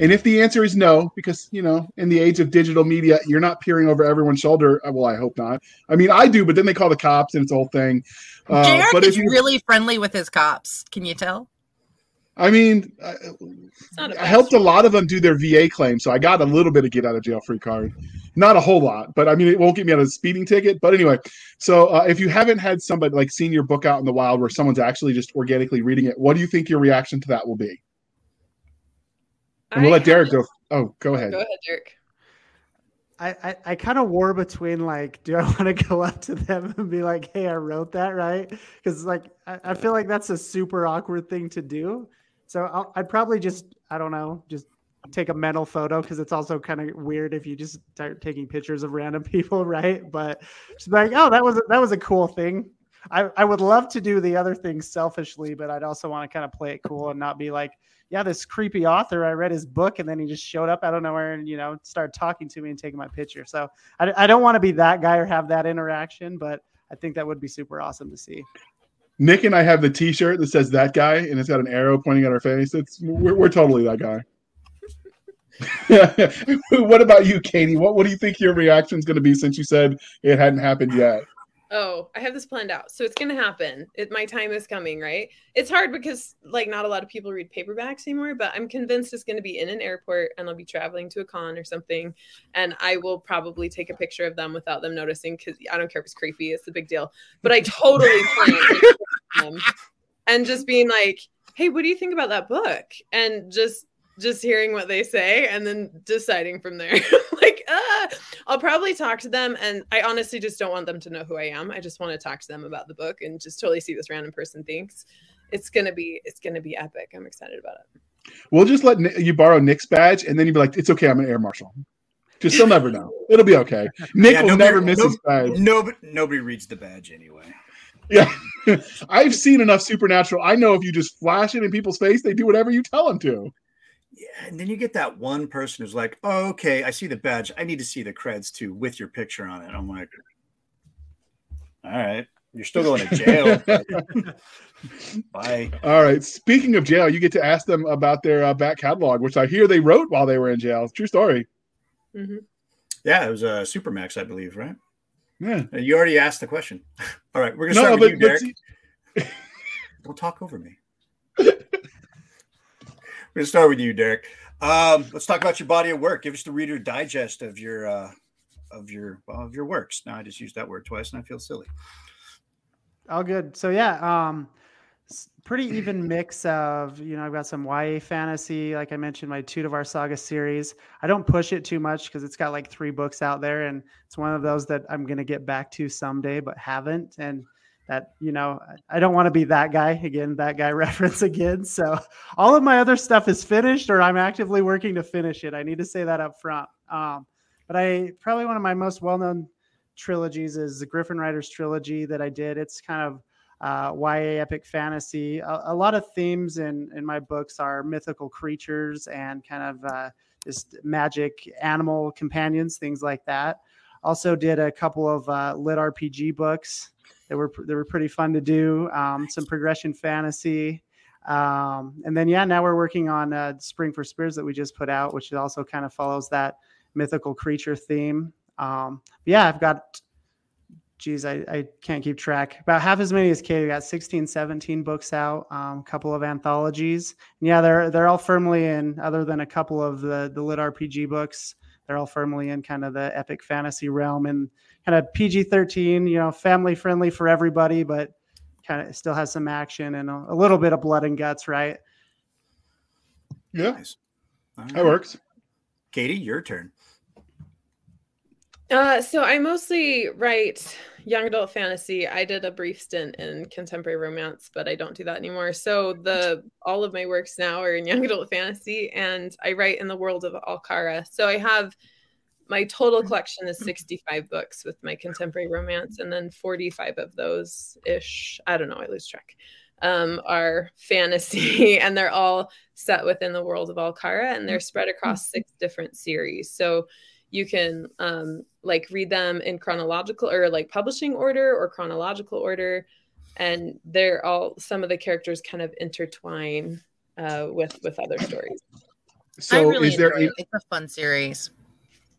And if the answer is no, because you know, in the age of digital media, you're not peering over everyone's shoulder. uh, Well, I hope not. I mean, I do, but then they call the cops, and it's a whole thing. Uh, JR but is you, really friendly with his cops. Can you tell? I mean, I, not a I bad helped a lot of them do their VA claim, so I got a little bit of get out of jail free card. Not a whole lot, but I mean, it won't get me out of a speeding ticket. But anyway, so uh, if you haven't had somebody like seen your book out in the wild where someone's actually just organically reading it, what do you think your reaction to that will be? And we'll I let Derek go. Oh, go ahead. Go ahead, Derek. I, I, I kind of war between like, do I want to go up to them and be like, hey, I wrote that, right? Because like, I, I feel like that's a super awkward thing to do. So I'll, I'd probably just, I don't know, just take a mental photo because it's also kind of weird if you just start taking pictures of random [laughs] people, right? But just like, oh, that was a, that was a cool thing. I, I would love to do the other things selfishly, but I'd also want to kind of play it cool and not be like, yeah, this creepy author, I read his book and then he just showed up out of nowhere and, you know, started talking to me and taking my picture. So I, I don't want to be that guy or have that interaction, but I think that would be super awesome to see. Nick and I have the T-shirt that says "that guy" and it's got an arrow pointing at our face. It's we're, we're totally that guy. [laughs] what about you, Katie? What what do you think your reaction is going to be since you said it hadn't happened yet? Oh, I have this planned out. So it's going to happen. It, my time is coming, right? It's hard because like not a lot of people read paperbacks anymore, but I'm convinced it's going to be in an airport and I'll be traveling to a con or something and I will probably take a picture of them without them noticing cuz I don't care if it's creepy, it's a big deal. But I totally [laughs] plan to take a picture of them and just being like, "Hey, what do you think about that book?" and just just hearing what they say and then deciding from there. [laughs] like, uh, I'll probably talk to them. And I honestly just don't want them to know who I am. I just want to talk to them about the book and just totally see this random person thinks. It's gonna be it's gonna be epic. I'm excited about it. We'll just let Ni- you borrow Nick's badge, and then you'd be like, "It's okay, I'm an air marshal." Just he'll never know. It'll be okay. Nick Yeah, will nobody- never miss no- his badge. Nobody, nobody reads the badge anyway. Yeah, [laughs] I've seen enough Supernatural. I know if you just flash it in people's face, they do whatever you tell them to. Yeah, and then you get that one person who's like, oh, "Okay, I see the badge. I need to see the creds too with your picture on it." I'm like, "All right, you're still going to jail." [laughs] Bye. All right. Speaking of jail, you get to ask them about their uh, back catalog, which I hear they wrote while they were in jail. True story. Mhm. Yeah, it was a uh, Supermax, I believe, right? Yeah. You already asked the question. [laughs] All right, we're gonna No, start but, with you, Derek. see- [laughs] Don't talk over me. [laughs] we're gonna start with you, Derek. Um, let's talk about your body of work. Give us the reader digest of your uh, of your well, of your works. Now I just used that word twice, and I feel silly. All good. So yeah, um, s- pretty even [clears throat] mix of you know I've got some YA fantasy, like I mentioned, my Teutevar Saga series. I don't push it too much because it's got like three books out there, and it's one of those that I'm gonna get back to someday, but haven't. And that you know I- don't want to be that guy again, that guy [laughs] reference again. So all of my other stuff is finished, or I'm actively working to finish it. I need to say that up front. Um, but I probably one of my most well-known trilogies is the Gryphon Riders trilogy that I did. It's kind of uh, YA epic fantasy. A, a lot of themes in in my books are mythical creatures and kind of uh, just magic animal companions, things like that. Also did a couple of uh, lit RPG books that were that were pretty fun to do. Um, some progression fantasy. Um, and then yeah, now we're working on uh, Spring for Spears that we just put out, which also kind of follows that mythical creature theme. Um, yeah, I've got geez, I, I can't keep track. About half as many as Katie. We got 16, 17 books out, a um, couple of anthologies. And yeah, they're they're all firmly in, other than a couple of the the lit RPG books, they're all firmly in kind of the epic fantasy realm and kind of PG 13, you know, family friendly for everybody, but kind of still has some action and a, a little bit of blood and guts, right? Yeah. Nice. All That works. Katie, your turn. Uh, so I mostly write young adult fantasy. I did a brief stint in contemporary romance, but I don't do that anymore. So the all of my works now are in young [laughs] adult fantasy, and I write in the world of Alcara. So I have my total collection is 65 books with my contemporary romance, and then 45 of those ish. I don't know, I lose track. Um, are fantasy, [laughs] and they're all set within the world of Alcara, and they're spread across six different series. So you can um, like read them in chronological or like publishing order or chronological order and they're all some of the characters kind of intertwine uh, with with other stories So really is there enjoy a- it. It's a fun series.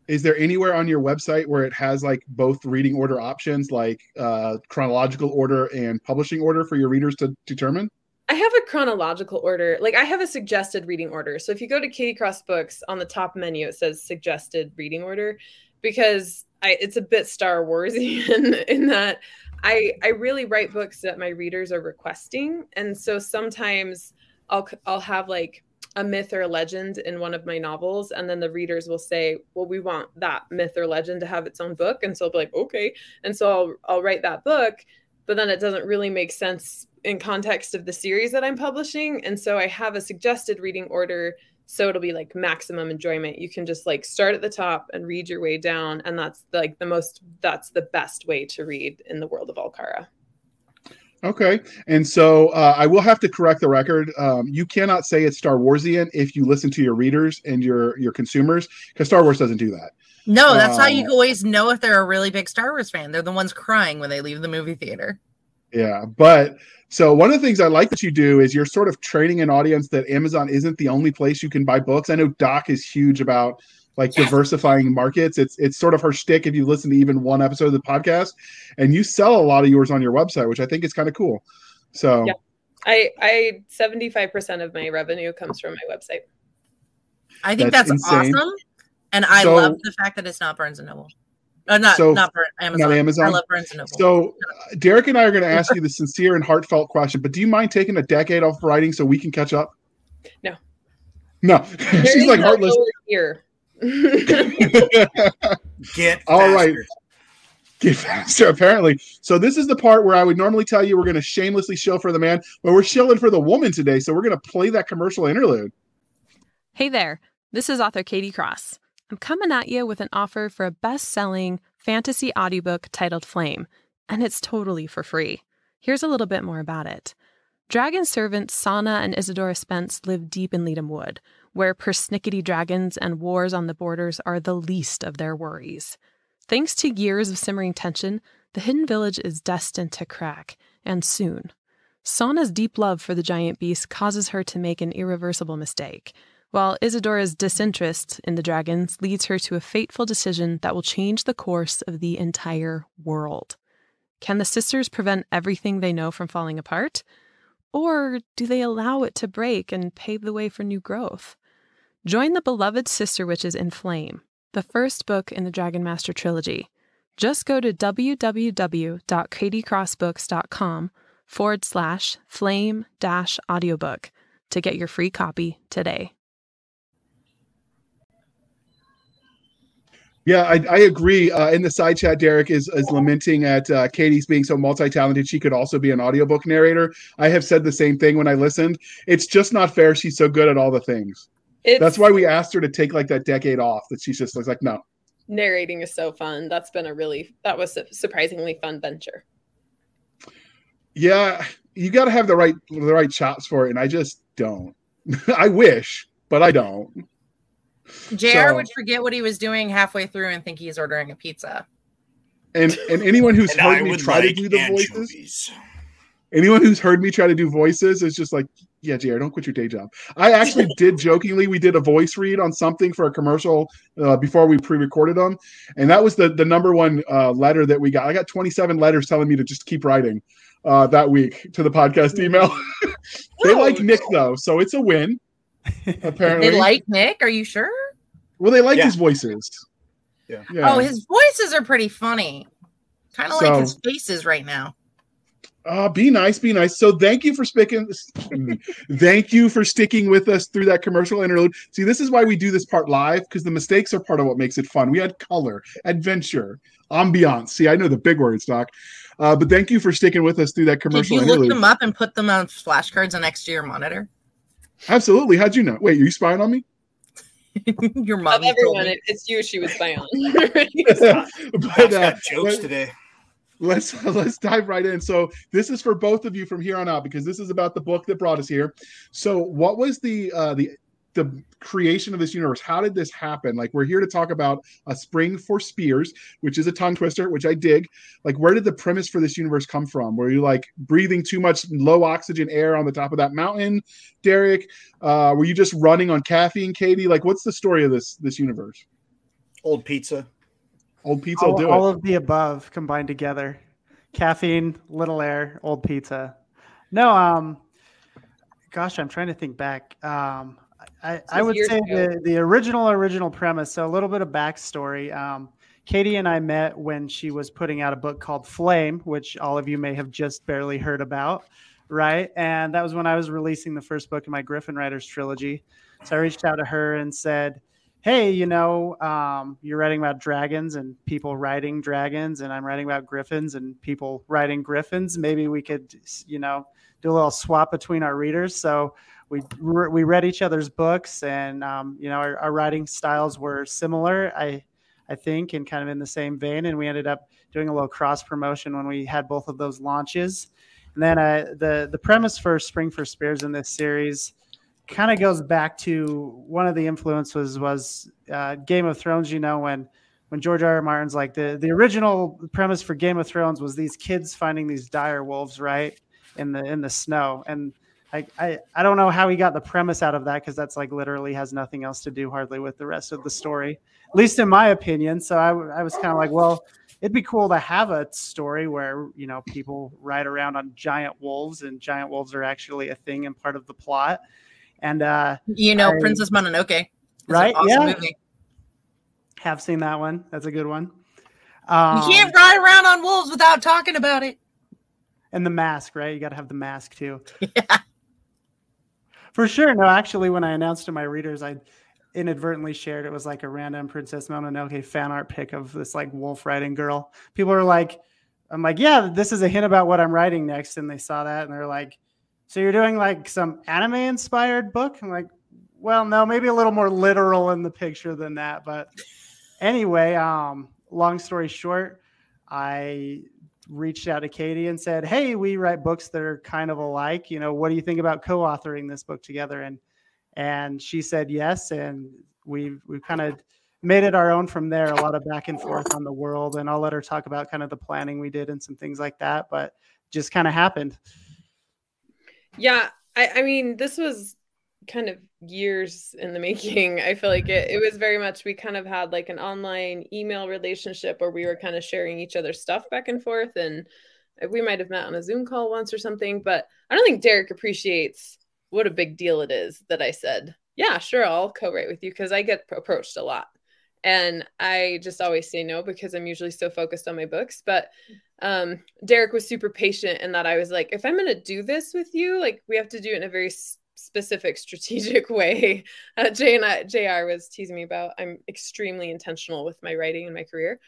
is there anywhere on your website where it has like both reading order options, like uh, chronological order and publishing order for your readers to determine? i have a chronological order like i have a suggested reading order so if you go to katie cross books on the top menu it says suggested reading order because I, it's a bit star warsian [laughs] in that i i really write books that my readers are requesting. And so sometimes i'll i'll have like a myth or a legend in one of my novels and then the readers will say well we want that myth or legend to have its own book. And so i'll be like okay. And so i'll i'll write that book but then it doesn't really make sense in context of the series that i'm publishing. And so i have a suggested reading order so it'll be like maximum enjoyment you can just like start at the top and read your way down and that's like the most that's the best way to read in the world of alcara Okay, and so uh, I will have to correct the record. Um, you cannot say it's Star Warsian if you listen to your readers and your your consumers, because Star Wars doesn't do that. No, that's how Uh, you always know if they're a really big Star Wars fan. They're the ones crying when they leave the movie theater. Yeah, but so one of the things I like that you do is you're sort of training an audience that Amazon isn't the only place you can buy books. I know Doc is huge about like Yes. diversifying markets. It's it's sort of her shtick if you listen to even one episode of the podcast, and you sell a lot of yours on your website, which I think is kind of cool. So Yeah. i i 75% of my revenue comes from my website I think That's that's, awesome. And I So- love the fact that it's not Barnes and Noble. Uh, not So- not Burn, Amazon. Amazon? I love Barnes and Noble. So, uh, Derek and I are going to ask you the sincere and heartfelt question, but do you mind taking a decade off writing so we can catch up? No. No. [laughs] She's like no heartless. Here. [laughs] Get All right. faster. Get faster, apparently. So, this is the part where I would normally tell you we're going to shamelessly shill for the man, but we're shilling for the woman today. So, we're going to play that commercial interlude. Hey there, this is author Katie Cross. I'm coming at you with an offer for a best selling fantasy audiobook titled Flame, and it's totally for free. Here's a little bit more about it. Dragon servants Sana and Isadora Spence live deep in Letum Wood, where persnickety dragons and wars on the borders are the least of their worries. Thanks to years of simmering tension, the hidden village is destined to crack, and soon. Sana's deep love for the giant beast causes her to make an irreversible mistake, while Isadora's disinterest in the dragons leads her to a fateful decision that will change the course of the entire world. Can the sisters prevent everything they know from falling apart? Or do they allow it to break and pave the way for new growth? Join the beloved sister witches in Flame, the first book in the Dragon Master trilogy. Just go to www.katiecrossbooks.com forward slash flame dash audiobook to get your free copy today. Yeah, I, I agree. Uh, in the side chat, Derek is, is lamenting at uh, Katie's being so multi talented. She could also be an audiobook narrator. I have said the same thing when I listened. It's just not fair. She's so good at all the things. It's, That's why we asked her to take like that decade off. That she's just like, no. narrating is so fun. That's been a really that was a surprisingly fun venture. Yeah, you got to have the right the right chops for it, and I just don't. [laughs] I wish, but I don't. JR So- would forget what he was doing halfway through and think he's ordering a pizza. And and anyone who's And I heard me try like to do the voices, anyone who's heard me try to do voices is just like, yeah, JR, don't quit your day job. I actually [laughs] did jokingly, we did a voice read on something for a commercial uh, before we pre-recorded them, and that was the the number one uh, letter that we got. I got 27 letters telling me to just keep writing uh, that week to the podcast email. [laughs] they like Nick though, so it's a win. Apparently, They like Nick. Are you sure? well, they like Yeah. his voices. Yeah. yeah. Oh, his voices are pretty funny. Kind of So- like his faces right now. Uh, be nice, be nice. So thank you for speaking. thank you for sticking with us through that commercial interlude. See, this is why we do this part live because the mistakes are part of what makes it fun. We had color, adventure, ambiance. See, I know the big words, Doc. Uh, but thank you for sticking with us through that commercial. Did commercial you look them up and put them on flashcards next to your monitor? Absolutely. How'd you know? Wait, are you spying on me? [laughs] your Of mom told everyone, me. it, it's you she was spying on. [laughs] [laughs] but uh, got jokes let- today. let's let's dive right in so this is for both of you from here on out because this is about the book that brought us here so what was the uh the the creation of this universe. How did this happen? Like we're here to talk about a spring for spears which is a tongue twister which i dig. Like where did the premise for this universe come from? Were you like breathing too much low oxygen air on the top of that mountain derek? Uh were you just running on caffeine katie? Like what's the story of this this universe? Old pizza. old pizza will all, do all it of the above combined together. Caffeine little air old pizza. No um gosh i'm trying to think back. Um i, I would say ago. the, the original original premise so a little bit of backstory um katie and i met when she was putting out a book called flame which all of you may have just barely heard about right and that was when i was releasing the first book in my Gryphon Riders trilogy so i reached out to her and said hey, you know, um, you're writing about dragons and people riding dragons, and I'm writing about griffins and people riding griffins. Maybe we could, you know, do a little swap between our readers. So we we read each other's books, and um, you know, our, our writing styles were similar. I I think, and kind of in the same vein, and we ended up doing a little cross promotion when we had both of those launches. And then uh, the the premise for Spring for Spears in this series kind of goes back to one of the influences was uh, Game of Thrones. You know, when when George R. R. Martin's like the the original premise for Game of Thrones was these kids finding these dire wolves right in the in the snow, and I I, I don't know how he got the premise out of that because that's like literally has nothing else to do hardly with the rest of the story, at least in my opinion. So I, I was kind of like, well. It'd be cool to have a story where you know people ride around on giant wolves, and giant wolves are actually a thing and part of the plot and uh You know, I- Princess Mononoke. Right, awesome yeah. movie. have seen that one that's a good one um, You can't ride around on wolves without talking about it. and the mask right you got to have the mask too [laughs] Yeah. For sure. No actually when i announced to my readers i inadvertently shared it was like a random princess mononoke fan art pic of this like wolf riding girl. People are like i'm like yeah this is a hint about what i'm writing next and they saw that and they're like so you're doing like some anime inspired book? I'm like well no maybe a little more literal in the picture than that but anyway um long story short i reached out to katie and said hey we write books that are kind of alike. You know what do you think about co-authoring this book together? And and she said yes and we've we've kind of made it our own from there a lot of back and forth on the world. And i'll let her talk about kind of the planning we did and some things like that but just kind of happened. Yeah, I, I mean, this was kind of years in the [laughs] making. I feel like it, it was very much, we kind of had like an online email relationship where we were kind of sharing each other's stuff back and forth. And we might have met on a Zoom call once or something, but I don't think Derek appreciates what a big deal it is that I said, yeah, sure, I'll co write with you because I get approached a lot. And I just always say no because I'm usually so focused on my books. But um Derek was super patient in that I was like, if I'm going to do this with you, like we have to do it in a very specific, strategic [laughs] way. Uh, Jay and I, Jr. was teasing me about I'm extremely intentional with my writing and my career.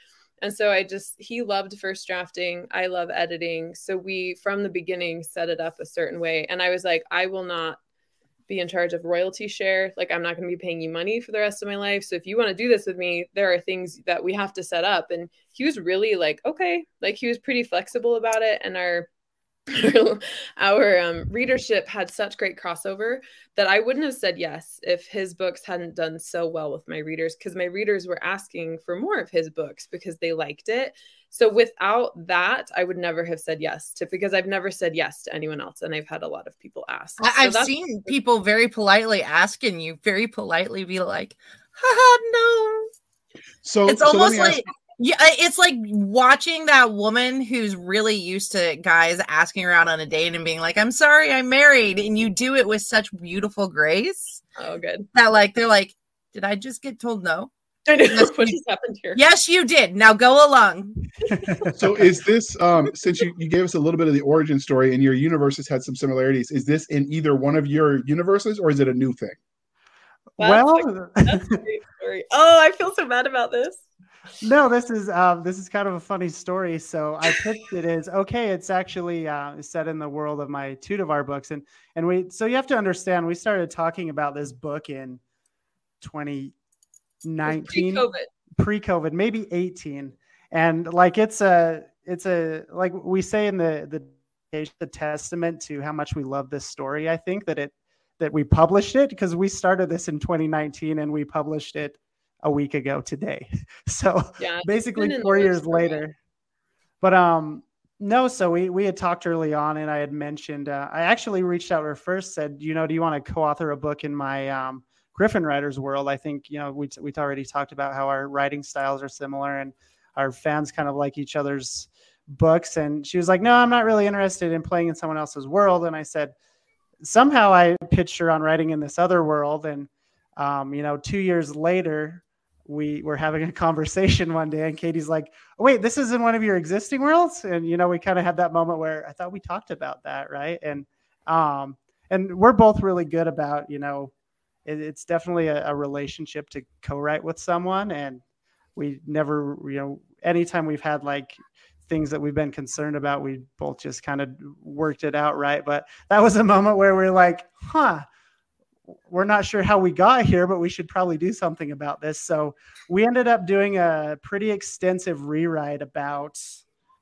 And so I just, he loved first drafting. I love editing. So we, from the beginning, set it up a certain way. And I was like, I will not be in charge of royalty share. Like, I'm not going to be paying you money for the rest of my life. So if you want to do this with me, there are things that we have to set up. And he was really like, okay, like he was pretty flexible about it. And our [laughs] our um, readership had such great crossover that I wouldn't have said yes if his books hadn't done so well with my readers because my readers were asking for more of his books because they liked it. So without that, I would never have said yes to because I've never said yes to anyone else, and I've had a lot of people ask. I- I've so seen people very politely asking you, very politely be like, haha, no. So It's so almost me ask- like yeah, it's like watching that woman who's really used to guys asking her out on a date and being like, "I'm sorry, I'm married," and you do it with such beautiful grace Oh, good. that like they're like, "Did I just get told no?" I know Yes, [laughs] what you- just happened here. Yes, you did. Now go along. [laughs] so is this um since you, you gave us a little bit of the origin story and your universes had some similarities is this in either one of your universes or is it a new thing That's well, That's a great story. Oh, I feel so bad about this. No, this is um, this is kind of a funny story. So I picked it as okay. It's actually uh, set in the world of my Teutevar books, and and we. So you have to understand, we started talking about this book in 2019, Pre-COVID. pre-COVID, maybe 18, and like it's a it's a like we say in the the the testament to how much we love this story. I think that it that we published it because we started this in 2019 and we published it a week ago today. [laughs] So Yeah. basically been in the four years later. But um no, so we we had talked early on, and I had mentioned uh, I actually reached out to her first, said, you know, do you want to co-author a book in my um, Gryphon Riders world? I think you know we we already talked about how our writing styles are similar, and our fans kind of like each other's books. And she was like, no, I'm not really interested in playing in someone else's world. And I said, somehow I pitched her on writing in this other world, and um, you know, two years later, we were having a [laughs] conversation one day, and Katie's like, oh, "Wait, this is in one of your existing worlds," and you know, we kind of had that moment where I thought we talked about that, right? And um, and we're both really good about, you know, it, it's definitely a, a relationship to co-write with someone, and we never, you know, anytime we've had like things that we've been concerned about, we both just kind of worked it out, right? But that was a moment where we're like, huh we're not sure how we got here, but we should probably do something about this. So we ended up doing a pretty extensive rewrite about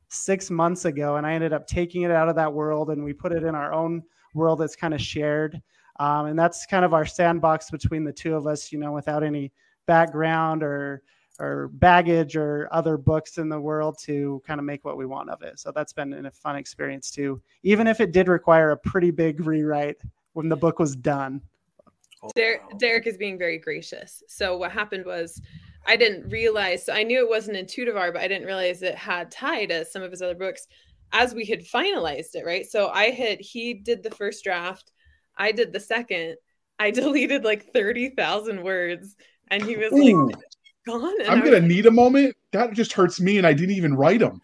six months ago, and I ended up taking it out of that world and we put it in our own world that's kind of shared. Um, and that's kind of our sandbox between the two of us, you know, without any background or or baggage or other books in the world to kind of make what we want of it. So that's been a fun experience too, even if it did require a pretty big rewrite when the book was done. Der- Wow. Derek is being very gracious. So what happened was I didn't realize so I knew it wasn't in Teutevar, but I didn't realize it had tie to some of his other books as we had finalized it, right? So I had he did the first draft, I did the second, I [laughs] deleted like 30,000 words, and he was Ooh, like gone. And i'm I was gonna need a moment that just hurts me and i didn't even write them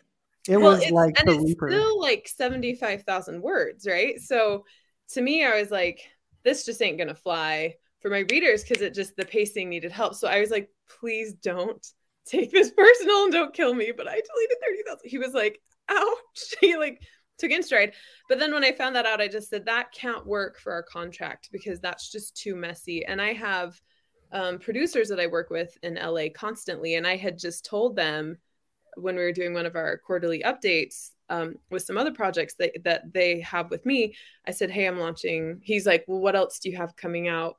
It well, was it's- like and the it's Reaper. still like 75,000 words, right? So to me, I was like, this just ain't gonna fly for my readers because it just the pacing needed help. So I was like, please don't take this [laughs] personal and don't kill me. But I deleted 30,000. He was like, ouch. [laughs] He like took in stride. But then when I found that out, I just said that can't work for our contract because that's just too messy. And I have um, producers that I work with in LA constantly, and I had just told them when we were doing one of our quarterly updates um, with some other projects that, that they have with me, I said, Hey, I'm launching. He's like, Well, what else do you have coming out?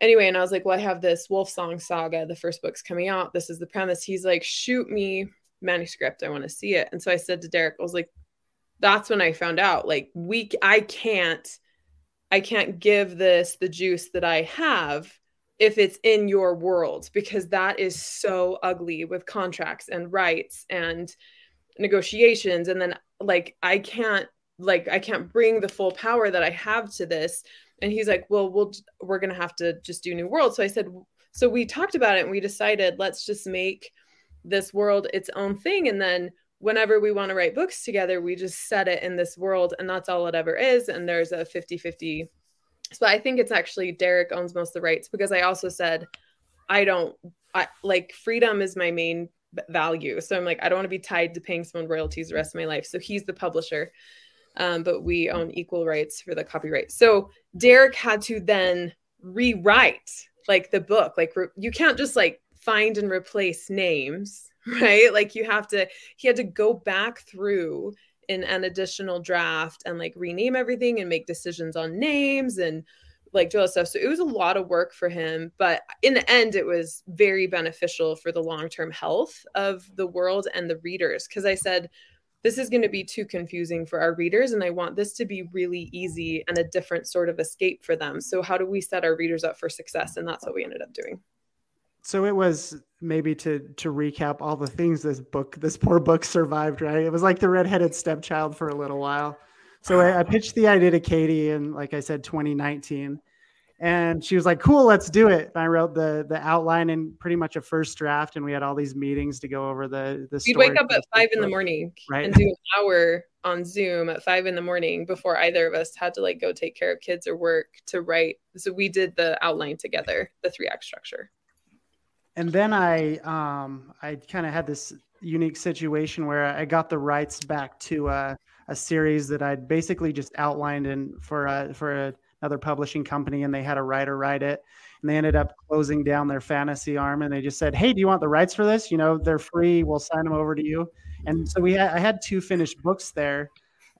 Anyway, and I was like, Well, I have this Wolf Song Saga. The first book's coming out. This is the premise. He's like, Shoot me manuscript. I want to see it. And so I said to Derek, I was like, That's when I found out, like, we, I can't, I can't give this the juice that I have if it's in your world because that is so ugly with contracts and rights and negotiations. And then like I can't like I can't bring the full power that I have to this. And he's like well we'll we're to have to just do new world. So I said so we talked about it and we decided let's just make this world its own thing. And then whenever we want to write books together we just set it in this world and that's all it ever is. And there's a 50-50 so I think it's actually Derek owns most of the rights because I also said I don't I like freedom is my main value. So I'm like I don't want to be tied to paying someone royalties the rest of my life. So he's the publisher. Um, but we own equal rights for the copyright. So Derek had to then rewrite like the book. Like re- you can't just like find and replace names, [laughs] right? Like you have to he had to go back through in an additional draft and like rename everything and make decisions on names and like all stuff. So it was a lot of work for him, but in the end, it was very beneficial for the long term health of the world and the readers. Because I said, this is going to be too confusing for our readers, and I want this to be really easy and a different sort of escape for them. So, how do we set our readers up for success? And that's what we ended up doing. So it was maybe to to recap all the things this book, this poor book survived, right? It was like the redheaded stepchild for a little while. So I, I pitched the idea to Katie in, like I said, 2019, and she was like, "Cool, let's do it." And I wrote the the outline and pretty much a first draft, and we had all these meetings to go over the the. We'd wake up at five in the morning right. and do an hour on Zoom at five in the morning before either of us had to like go take care of kids or work to write. So we did the outline together, the three act structure. And then I um I kind of had this unique situation where I got the rights back to a, a series that I'd basically just outlined in for a, for a another publishing company and they had a writer write it. And they ended up closing down their fantasy arm and they just said hey do you want the rights for this? You know they're free. We'll sign them over to you. And so we had, i had two finished books there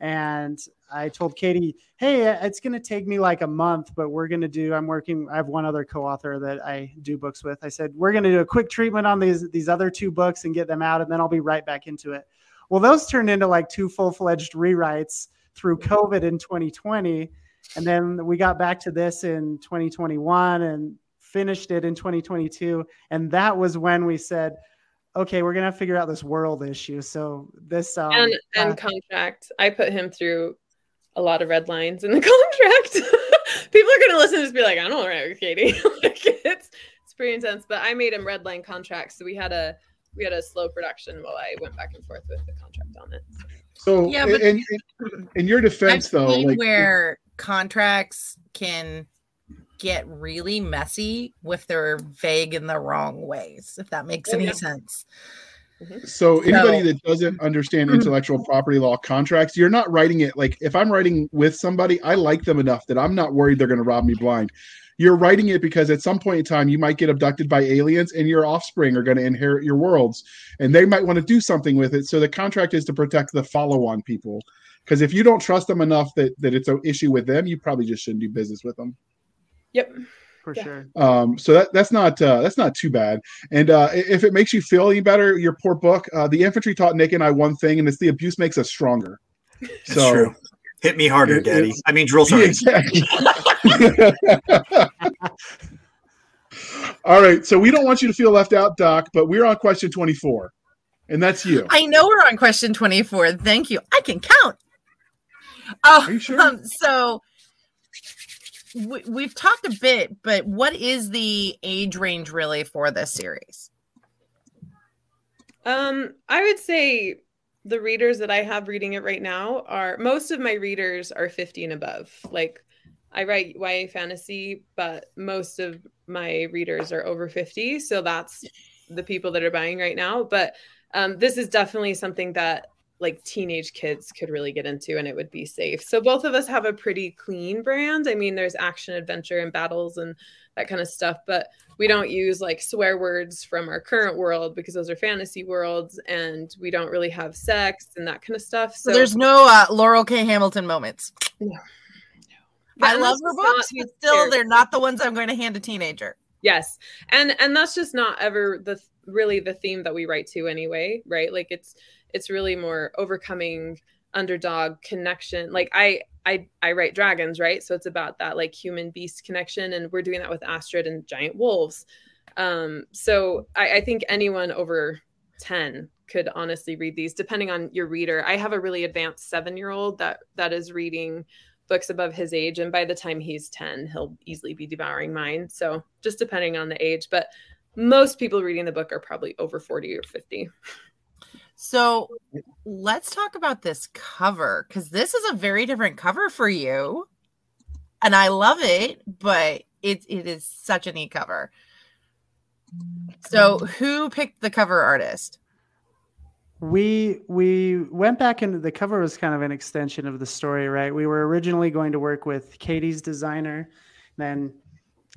and i told katie hey it's going to take me like a month but we're going to do i'm working i have one other co-author that i do books with. I said we're going to do a quick treatment on these these other two books and get them out and then i'll be right back into it well those turned into like two full-fledged rewrites through covid in 2020 and then we got back to this in 2021 and finished it in 2022. And that was when we said, okay, we're gonna figure out this world issue. So this um, and and uh, contract. I put him through a lot of red lines in the [laughs] contract. People are gonna listen to this be like, I don't know, right, Katie. [laughs] like it's it's pretty intense. But I made him red line contracts, so we had a we had a slow production while I went back and forth with the contract on it. So, yeah, but in, in, in your defense, I've though, like where contracts can get really messy if they're vague in the wrong ways, if that makes oh, any yeah. sense. Mm-hmm. So anybody so, that doesn't understand intellectual property law contracts, you're not writing it like if I'm writing with somebody, I like them enough that I'm not worried they're going to rob me blind. You're writing it because at some point in time you might get abducted by aliens and your offspring are going to inherit your worlds and they might want to do something with it. So the contract is to protect the follow-on people. Because if you don't trust them enough that that it's an issue with them, you probably just shouldn't do business with them. Yep. For yeah. sure. Um, so that that's not uh, that's not too bad. And uh, if it makes you feel any better, your poor book, uh, the infantry taught Nick and I one thing, and it's the abuse makes us stronger. So true. Hit me harder, it, Daddy. I mean, drill sergeant. Exactly. [laughs] All right. So we don't want you to feel left out, Doc, but we're on question 24. And that's you. I know we're on question 24. Thank you. I can count. Oh, Are you sure? Um, so we, have talked a bit, but what is the age range really for this series? Um, I would say the readers that I have reading it right now are most of my readers are 50 and above. Like I write YA fantasy, but most of my readers are over 50. So that's the people that are buying right now. But um, this is definitely something that like teenage kids could really get into and it would be safe. So both of us have a pretty clean brand. I mean, there's action, adventure, and battles and that kind of stuff, but we don't use like swear words from our current world because those are fantasy worlds and we don't really have sex and that kind of stuff. So, so there's no uh, Laurell K. Hamilton moments. No. no. I love her books, but still they're not the ones I'm going to hand a teenager. Yes. And and that's just not ever the really the theme that we write to anyway, right? Like it's it's really more overcoming underdog connection. Like i i i write dragons right? So it's about that like human beast connection and we're doing that with astrid and giant wolves. Um so i i think anyone over 10 could honestly read these depending on your reader. I have a really advanced seven year old that that is reading books above his age and by the time he's 10 he'll easily be devouring mine. So just depending on the age but most people reading the book are probably over 40 or 50 so let's talk about this cover because this is a very different cover for you. And I love it, but it, it is such a neat cover. So who picked the cover artist? We we went back into the cover was kind of an extension of the story, right? We were originally going to work with Katie's designer, then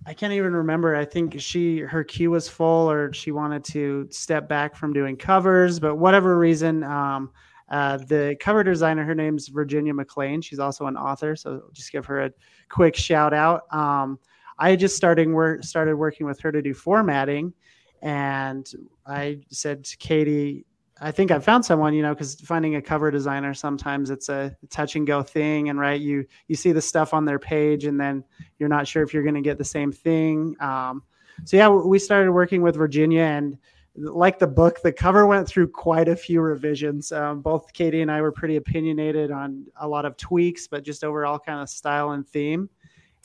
I can't even remember. I think she her queue was full, or she wanted to step back from doing covers. But whatever reason, um, Uh, the cover designer, her name's Virginia McLean. She's also an author, so just give her a quick shout out. Um, I just starting work started working with her to do formatting, and I said to Katie, I think I found someone, you know, because finding a cover designer sometimes it's a touch and go thing, and right, you you see the stuff on their page, and then you're not sure if you're going to get the same thing. Um, so yeah, we started working with Virginia, and like the book, the cover went through quite a few revisions. Um, both Katie and I were pretty opinionated on a lot of tweaks, but just overall kind of style and theme.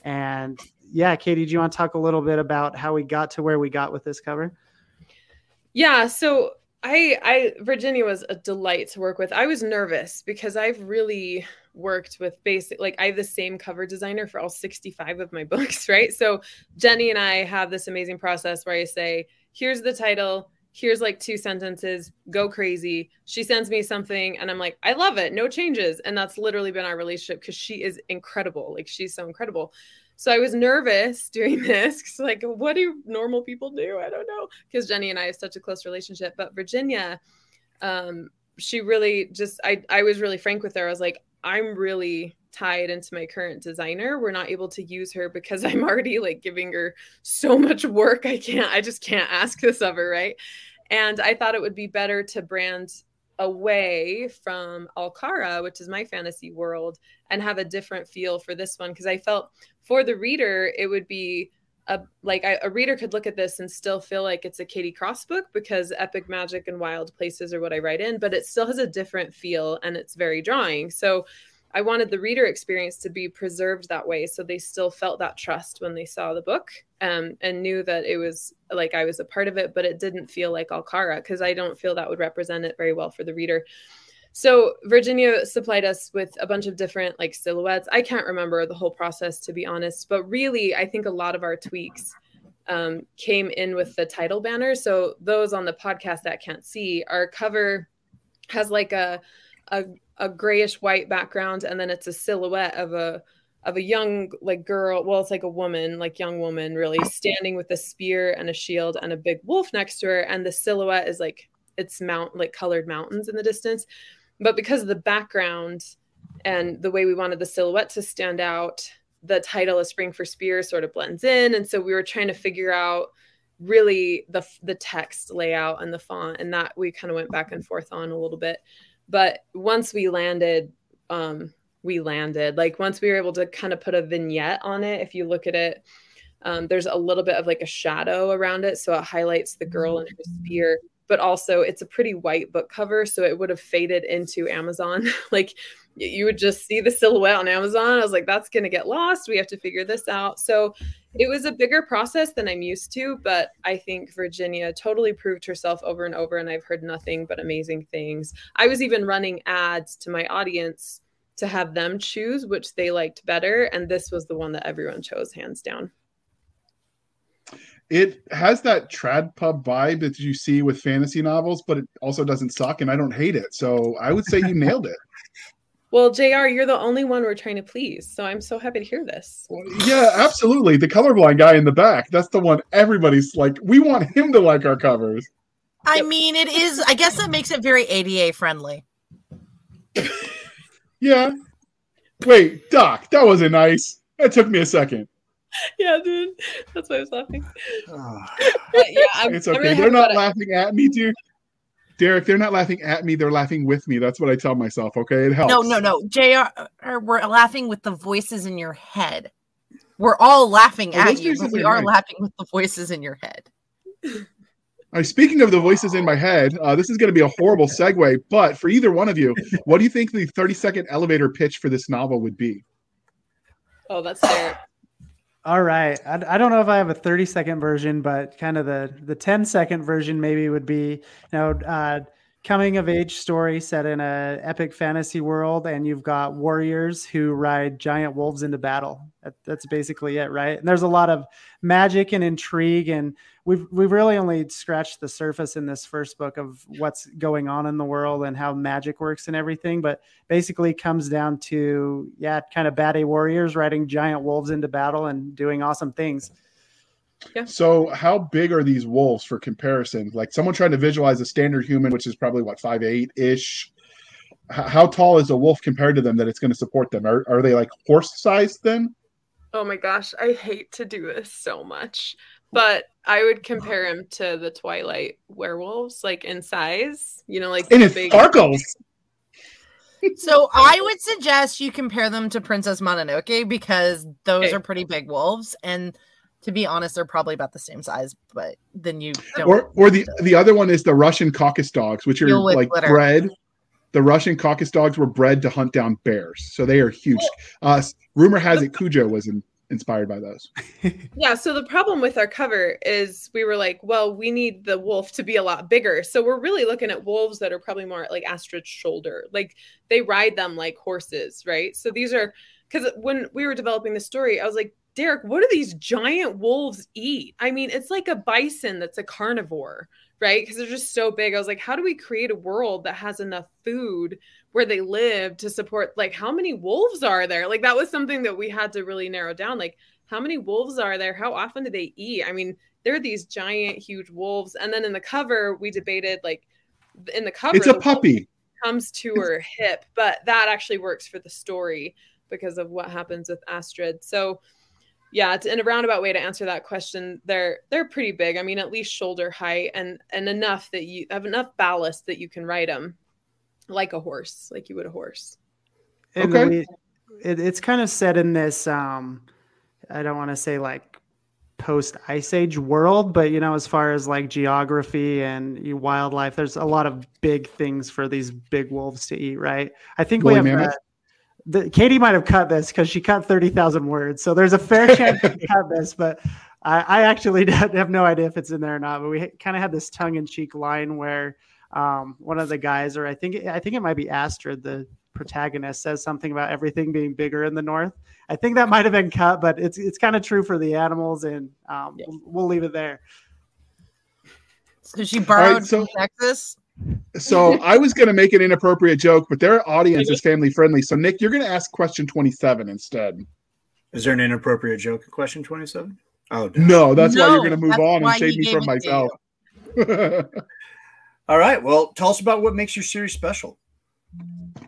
And yeah, Katie, do you want to talk a little bit about how we got to where we got with this cover? Yeah, so I I Virginia was a delight to work with. I was nervous because I've really worked with basic like I have the same cover designer for all 65 of my [laughs] books, right? So Jenny and I have this amazing process where I say, here's the title, here's like two sentences, go crazy. She sends me something and I'm like, I love it, no changes. And that's literally been our relationship because she is incredible. Like she's so incredible. So I was nervous [laughs] doing this because, like, what do normal people do? I don't know. Because Jenny and I have such a close relationship. But Virginia, um, she really just, I, I was really frank with her. I was like, I'm really tied into my current designer. We're not able to use her because I'm already like giving her so much work. I can't, I just can't ask this of her. Right. And I thought it would be better to brand away from Alcara, which is my fantasy world, and have a different feel for this one. Because I felt for the reader, it would be a like I, a reader could look at this and still feel like it's a Katie Cross book because epic magic and wild places are what I write in, but it still has a different feel and it's very drawing. So I wanted the reader experience to be preserved that way, so they still felt that trust when they saw the book um, and knew that it was like I was a part of it, but it didn't feel like Alcara because I don't feel that would represent it very well for the reader. So Virginia supplied us with a bunch of different like silhouettes. I can't remember the whole process to be honest, but really I think a lot of our tweaks um, came in with the title banner. So those on the podcast that can't see, our cover has like a a, a grayish white background, and then it's a silhouette of a of a young like girl. Well, it's like a woman, like young woman, really standing with a spear and a shield and a big wolf next to her, and the silhouette is like it's mount like colored mountains in the distance but because of the background and the way we wanted the silhouette to stand out, the title of Spring for Spear sort of blends in. And so we were trying to figure out really the the text layout and the font and that we kind of went back and forth on a little bit but once we landed um we landed like once we were able to kind of put a vignette on it if you look at it um, there's a little bit of like a shadow around it so it highlights the girl and her spear but also it's a pretty white book cover so it would have faded into amazon. [laughs] Like you would just see the silhouette on amazon i was like that's going to get lost we have to figure this out. So it was a bigger process than i'm used to but i think virginia totally proved herself over and over and i've heard nothing but amazing things i was even running ads to my audience to have them choose which they liked better and this was the one that everyone chose hands down it has that trad pub vibe that you see with fantasy novels, but it also doesn't suck, and I don't hate it. So I would say you [laughs] nailed it. Well, JR, you're the only one we're trying to please. So I'm so happy to hear this. Yeah, absolutely. The colorblind guy in the back, that's the one everybody's like, we want him to like our covers. I mean, it is, I guess that makes it very ADA friendly. [laughs] yeah. Wait, Doc, that wasn't nice. That took me a second. yeah, dude. That's why I was laughing. [sighs] yeah, I'm, it's okay. I'm they're not laughing at me, dude. Derek, they're not laughing at me. They're laughing with me. That's what I tell myself. Okay, it helps. No, no, no. Jr. Uh, we're laughing with the voices in your head. We're all laughing oh, at you, but we are laughing with the voices in your head. Right, speaking of the voices in my head, uh, this is going to be a horrible segue. But for either one of you, what do you think the thirty-second elevator pitch for this novel would be? Oh, that's Derek. All right. I, I don't know if I have a 30 second version, but kind of the the 10 second version maybe would be, you know, uh, coming of age story set in a epic fantasy world, and you've got warriors who ride giant wolves into battle. That, that's basically it, right? And there's a lot of magic and intrigue, and we've we've really only scratched the surface in this first book of what's going on in the world and how magic works and everything. But basically, comes down to yeah, kind of bad A warriors riding giant wolves into battle and doing awesome things. Yeah. So, how big are these wolves for comparison? Like someone trying to visualize a standard human, which is probably what five eight ish. how tall is a wolf compared to them that it's going to support them? Are, are they like horse sized then? Oh my gosh, I hate to do this so much, but I would compare him to the Twilight werewolves, like in size. You know, like And the it big. sparkles. [laughs] So I would suggest you compare them to Princess Mononoke because those Okay. are pretty big wolves, and to be honest, they're probably about the same size. But then you don't. Or or the the other one is the Russian caucus dogs, which are like glitter. bred. The Russian caucus dogs were bred to hunt down bears, so they are huge. Uh, rumor has it Cujo was in, inspired by those. [laughs] Yeah, so the problem with our cover is we were like, well, we need the wolf to be a lot bigger. So we're really looking at wolves that are probably more like Astrid's shoulder. Like they ride them like horses, right? So these are because when we were developing the story, I was like, Derek, what do these giant wolves eat? I mean, it's like a bison that's a carnivore, right? Because they're just so big. I was like, how do we create a world that has enough food where they live to support like how many wolves are there? Like that was something that we had to really narrow down. Like how many wolves are there? How often do they eat? I mean, they're these giant, huge wolves. And then in the cover, we debated like in the cover, It's a puppy. comes to her hip, but that actually works for the story because of what happens with Astrid. So yeah, it's in a roundabout way to answer that question. They're they're pretty big. I mean, at least shoulder height and and enough that you have enough ballast that you can ride them like a horse, like you would a horse. And Okay. we- it, it's kind of set in this um i don't want to say like post ice age world but you know as far as like geography and wildlife there's a lot of big things for these big wolves to eat right i think Woolly we have mammoth? The, katie might have cut this because she cut 30000 words so there's a fair [laughs] chance she cut this but I, I actually [laughs] have no idea if it's in there or not but we kind of had this tongue-in-cheek line where um, one of the guys or i think i think it might be astrid the protagonist says something about everything being bigger in the north. I think that might have been cut, but it's it's kind of true for the animals, and um, Yeah. we'll, we'll leave it there. So she borrowed so- from Texas. So I was going to make an inappropriate joke, but their audience is family friendly. So Nick, you're going to ask question 27 instead. Is there an inappropriate joke in question 27? Oh, no. No, that's why you're going to move on and why save me from myself. [laughs] All right. Well, tell us about what makes your series special. Do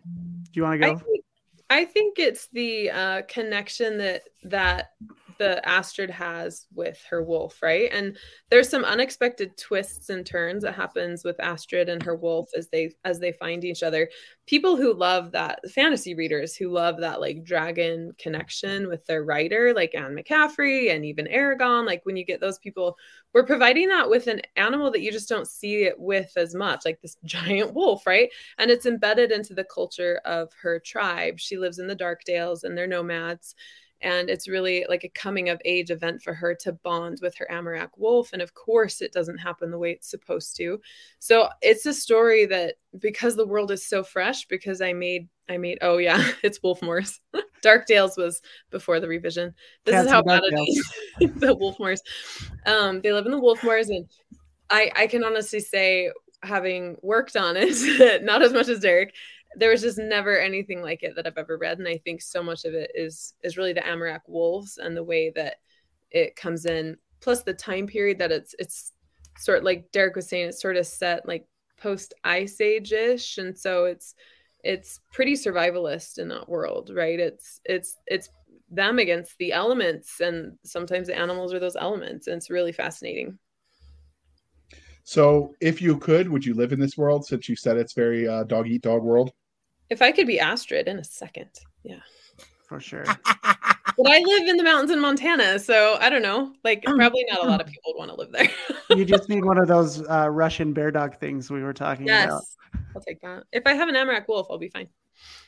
you want to I go? think, I think it's the uh, connection that that the Astrid has with her wolf, right? And there's some unexpected twists and turns that happens with Astrid and her wolf as they as they find each other. People who love that fantasy readers who love that like dragon connection with their writer, like Anne McCaffrey and even Eragon, like when you get those people, we're providing that with an animal that you just don't see it with as much, like this [laughs] giant wolf, right? and it's embedded into the culture of her tribe. She lives in the Darkdales and they're nomads. And it's really like a coming of age event for her to bond with her Amarak wolf. And of course, it doesn't happen the way it's supposed to. So it's a story that because the world is so fresh, because I made, I made, oh yeah, [laughs] it's Wolfmoors. [laughs] Darkdales was before the revision. This Cats is how bad it is. [laughs] the Wolfmoors. Um, they live in the Wolfmoors. And I, I can honestly say having worked on it, not as much as Derek, there was just never anything like it that I've ever read. And I think so much of it is is really the Amarak wolves and the way that it comes in, plus the time period that it's it's sort of like Derek was saying, it's sort of set like post ice age ish. And so it's it's pretty survivalist in that world, right? It's it's it's them against the elements and sometimes the animals are those elements and it's really fascinating so if you could, would you live in this world since you said it's very uh, dog eat dog world? if i could be astrid in a second yeah For sure. [laughs] but i live in the mountains in montana so i don't know like probably not a lot of people would want to live there [laughs] you just need one of those uh, Russian bear dog things we were talking about. yes i'll take that if i have an amarak wolf i'll be fine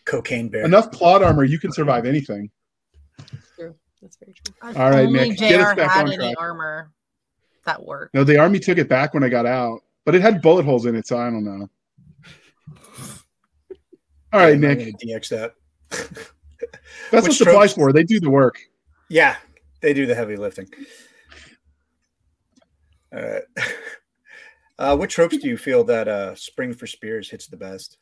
Cocaine bear. Enough plot armor, you can survive anything. that's true that's very true All right, Only Nick, get us JR back had on any track. armor that worked. No, the army took it back when I got out, but it had bullet holes in it, so I don't know. [laughs] All right, I'm Nick. DX that. [laughs] That's what supplies tropes- for. They do the work. Yeah, they do the heavy lifting. All right. [laughs] Uh, what tropes do you feel that uh, Spring for Spears hits the best?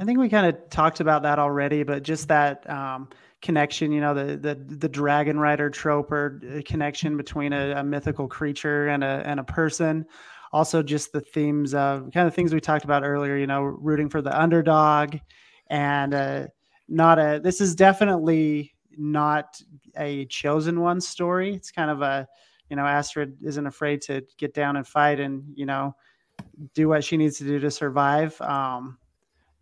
I think we kind of talked about that already, but just that um, connection, you know, the the the dragon rider trope or uh, connection between a, a mythical creature and a and a person. also just the themes of kind of things we talked about earlier. You know, rooting for the underdog, and uh, not a. This is definitely not a chosen one story. It's kind of a, you know, Astrid isn't afraid to get down and fight, and you know, do what she needs to do to survive. Um,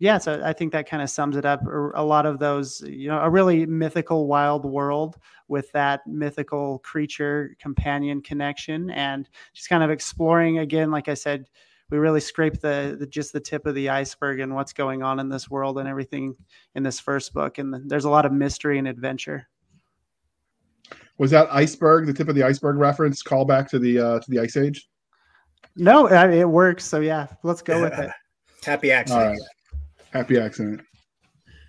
yeah, so I think that kind of sums it up. A lot of those, you know, a really mythical wild world with that mythical creature companion connection, and just kind of exploring again. Like I said, we really scrape the, the just the tip of the iceberg and what's going on in this world and everything in this first book. And there's a lot of mystery and adventure. Was that iceberg the tip of the iceberg reference callback to the uh, to the ice age? No, it works. So yeah, let's go with it. [laughs] Happy accident. Happy accident.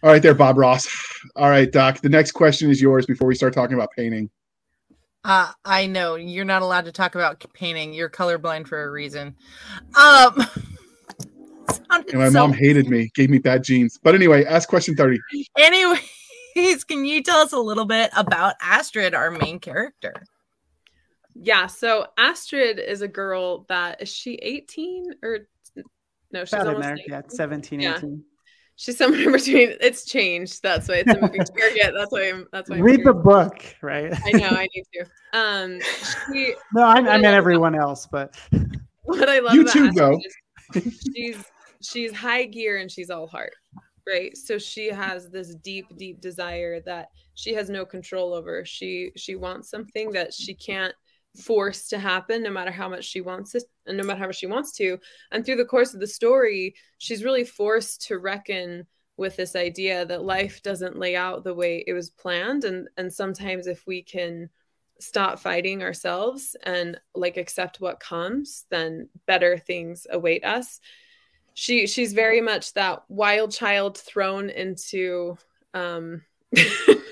All right, there, Bob Ross. All right, Doc. The next question is yours before we start talking about painting. Uh, I know you're not allowed to talk about painting. You're colorblind for a reason. Um, [laughs] and my so... mom hated me, gave me bad genes. But anyway, ask question 30. Anyways, [laughs] can you tell us a little bit about Astrid, our main character? Yeah, so Astrid is a girl that is she 18 or no, she's About almost there. Yeah, 17, yeah. 18. She's somewhere [laughs] between. It's changed. That's why it's a moving target. That's why I'm. That's why. I'm Read the book, right? I know. I need to. Um, she. [laughs] No, I, I meant everyone else, but. [laughs] What I love. You too, though. She's she's high gear and she's all heart, right? So she has this deep, deep desire that she has no control over. She she wants something that she can't forced to happen no matter how much she wants it and no matter how much she wants to. And through the course of the story she's really forced to reckon with this idea that life doesn't lay out the way it was planned. And and sometimes if we can stop fighting ourselves and like accept what comes then better things await us. She she's very much that wild child thrown into um [laughs]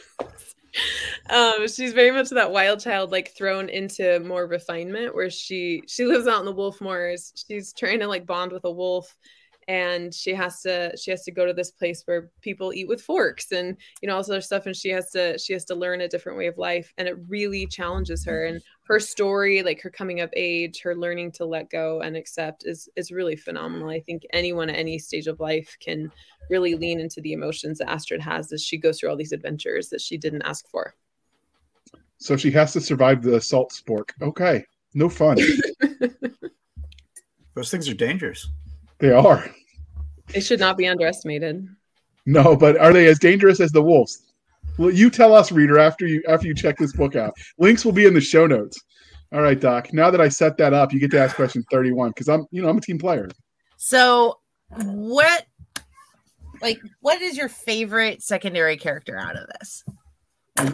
[laughs] um she's very much that wild child like thrown into more refinement where she she lives out in the wolf moors she's trying to like bond with a wolf and she has to she has to go to this place where people eat with forks and you know all this other stuff and she has to she has to learn a different way of life and it really challenges her and her story like her coming of age her learning to let go and accept is is really phenomenal. I think anyone at any stage of life can really lean into the emotions that astrid has as she goes through all these adventures that she didn't ask for. So she has to survive the salt spork. Okay. No fun. [laughs] Those things are dangerous they are. They should not be underestimated. No, but are they as dangerous as the wolves? Well, you tell us, reader, after you after you check this book out. Links will be in the show notes. All right, Doc. Now that I set that up, you get to ask question 31 because I'm, you know, I'm a team player. So, what, like, what is your favorite secondary character out of this?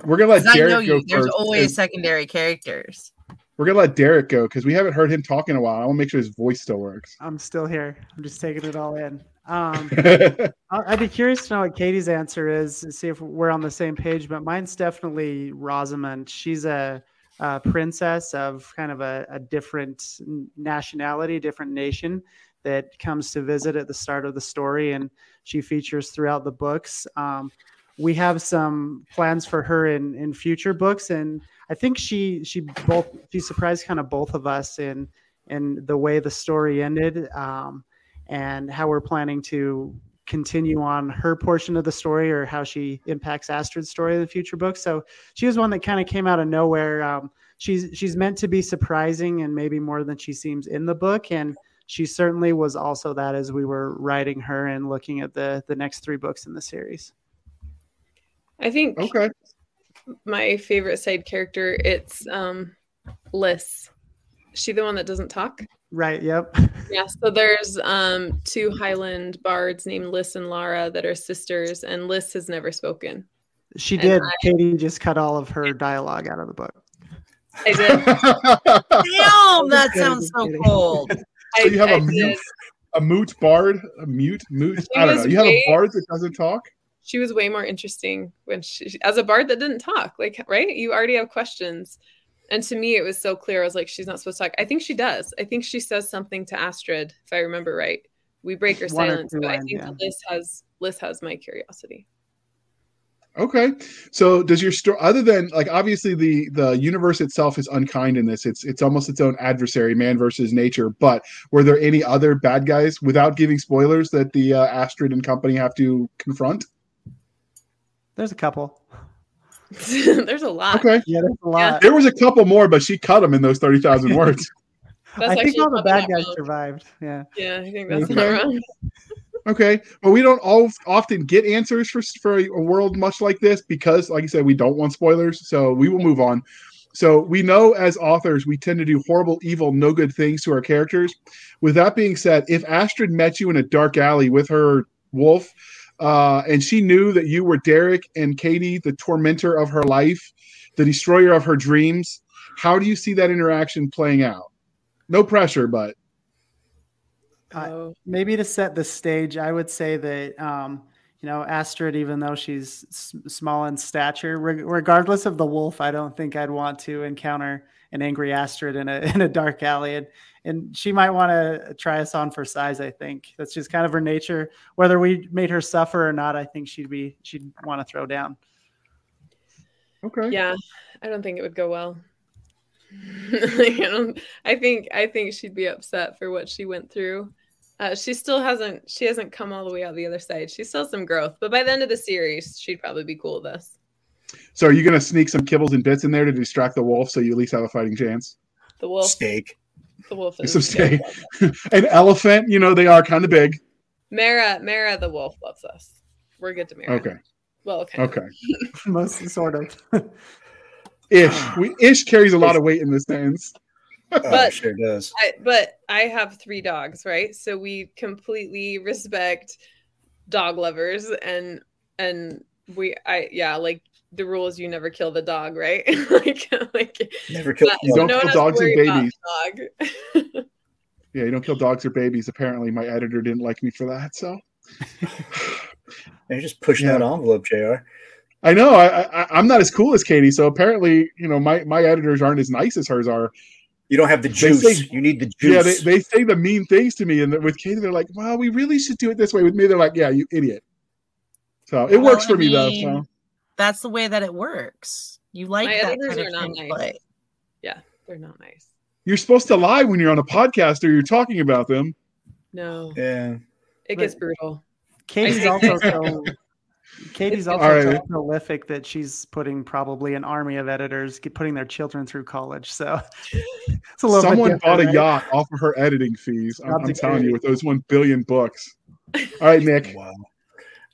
We're gonna let Derek you, go There's first. always secondary characters. We're gonna let Derek go because we haven't heard him talk in a while. I want to make sure his voice still works. I'm still here. I'm just taking it all in. Um, [laughs] I'd be curious to know what Katie's answer is and see if we're on the same page. But mine's definitely Rosamund. She's a, a princess of kind of a, a, different nationality, different nation that comes to visit at the start of the story, and she features throughout the books. Um, we have some plans for her in in future books, and I think she she both she surprised kind of both of us in in the way the story ended um, and how we're planning to continue on her portion of the story or how she impacts Astrid's story in the future books. So she was one that kind of came out of nowhere. Um, she's she's meant to be surprising and maybe more than she seems in the book, and she certainly was also that as we were writing her and looking at the the next three books in the series. I think okay my favorite side character. It's um Liss. She the one that doesn't talk? Right, yep. [laughs] Yeah, so there's um two Highland bards named Liss and Lara that are sisters, and Liss has never spoken. She did. I, Katie just cut all of her dialogue out of the book. I did. [laughs] Damn, that sounds so cold. [laughs] So you have I, a mute, a mute bard, a mute, mute. She I don't know. You have a bard that doesn't talk she was way more interesting when she as a bard that didn't talk like right you already have questions and to me it was so clear i was like she's not supposed to talk i think she does i think she says something to astrid if i remember right we break her silence but i think yeah. liss has liss has my curiosity Okay. So does your story other than like obviously the the universe itself is unkind in this. It's it's almost its own adversary, man versus nature. But were there any other bad guys without giving spoilers that the uh, Astrid and company have to confront? There's a couple. [laughs] There's a lot. Okay. Yeah, there's a lot. There was a couple more, but she cut them in those 30,000 [laughs] words. That's I think all the bad guys wrong. survived. Yeah. Yeah, I think that's Okay. not wrong. Okay, but we don't all often get answers for for a world much like this because, like I said, we don't want spoilers. So we will move on. So we know as authors we tend to do horrible, evil, no good things to our characters. With that being said, if Astrid met you in a dark alley with her wolf, uh, and she knew that you were Derek and Katie, the tormentor of her life, the destroyer of her dreams, how do you see that interaction playing out? No pressure, but. I- Oh, maybe to set the stage, I would say that um, you know Astrid, even though she's s- small in stature, reg- regardless of the wolf, I don't think I'd want to encounter an angry Astrid in a [laughs] in a dark alley, and and she might want to try us on for size. I think that's just kind of her nature. Whether we made her suffer or not, I think she'd be she'd want to throw down. okay. yeah, I don't think it would go well. [laughs] I don't. I think. I think she'd be upset for what she went through. Uh, she still hasn't. She hasn't come all the way out the other side. She still has some growth, but by the end of the series, she'd probably be cool with us. So are you going to sneak some kibbles and bits in there to distract the wolf so you at least have a fighting chance? The wolf. Steak. The wolf is Some. [laughs] An elephant, you know, they are kind of big. Mara. Mara, the wolf loves us. We're good to Mara. Okay. Well, okay. Okay. [laughs] Most sort of. [laughs] Ish. We ish carries a lot of weight in this sentence. Oh, But- sure does. I, but I have three dogs, right? So we completely respect dog lovers, and and we, I yeah, like the rule is you never kill the dog, right? [laughs] like like Never killed. that- You don't no kill one has to dogs and babies. Dog. [laughs] Yeah, you don't kill dogs or babies. Apparently, my editor didn't like me for that. So [laughs] You're just pushing Yeah. that envelope, JR. I know I, I I'm not as cool as Katie. So apparently, you know, my my editors aren't as nice as hers are. You don't have the They juice. say- you need the juice. Yeah, they, they say the mean things to me, and with Katie, they're like, "Well, we really should do it this way." With me, they're like, "Yeah, you idiot." So it Well, works for I me though. So That's the way that it works. You like My that editors kind of not thing, nice. but They're not nice. you're supposed to lie when you're on a podcast or you're talking about them. No, yeah. it gets brutal. Katie's [laughs] also so. Katie's also All so prolific that she's putting probably an army of editors putting their children through college. So [laughs] it's a little Someone different, bought a right? yacht off of her editing fees. I'm, I'm telling you, with those one billion books. All right, Nick. Wow.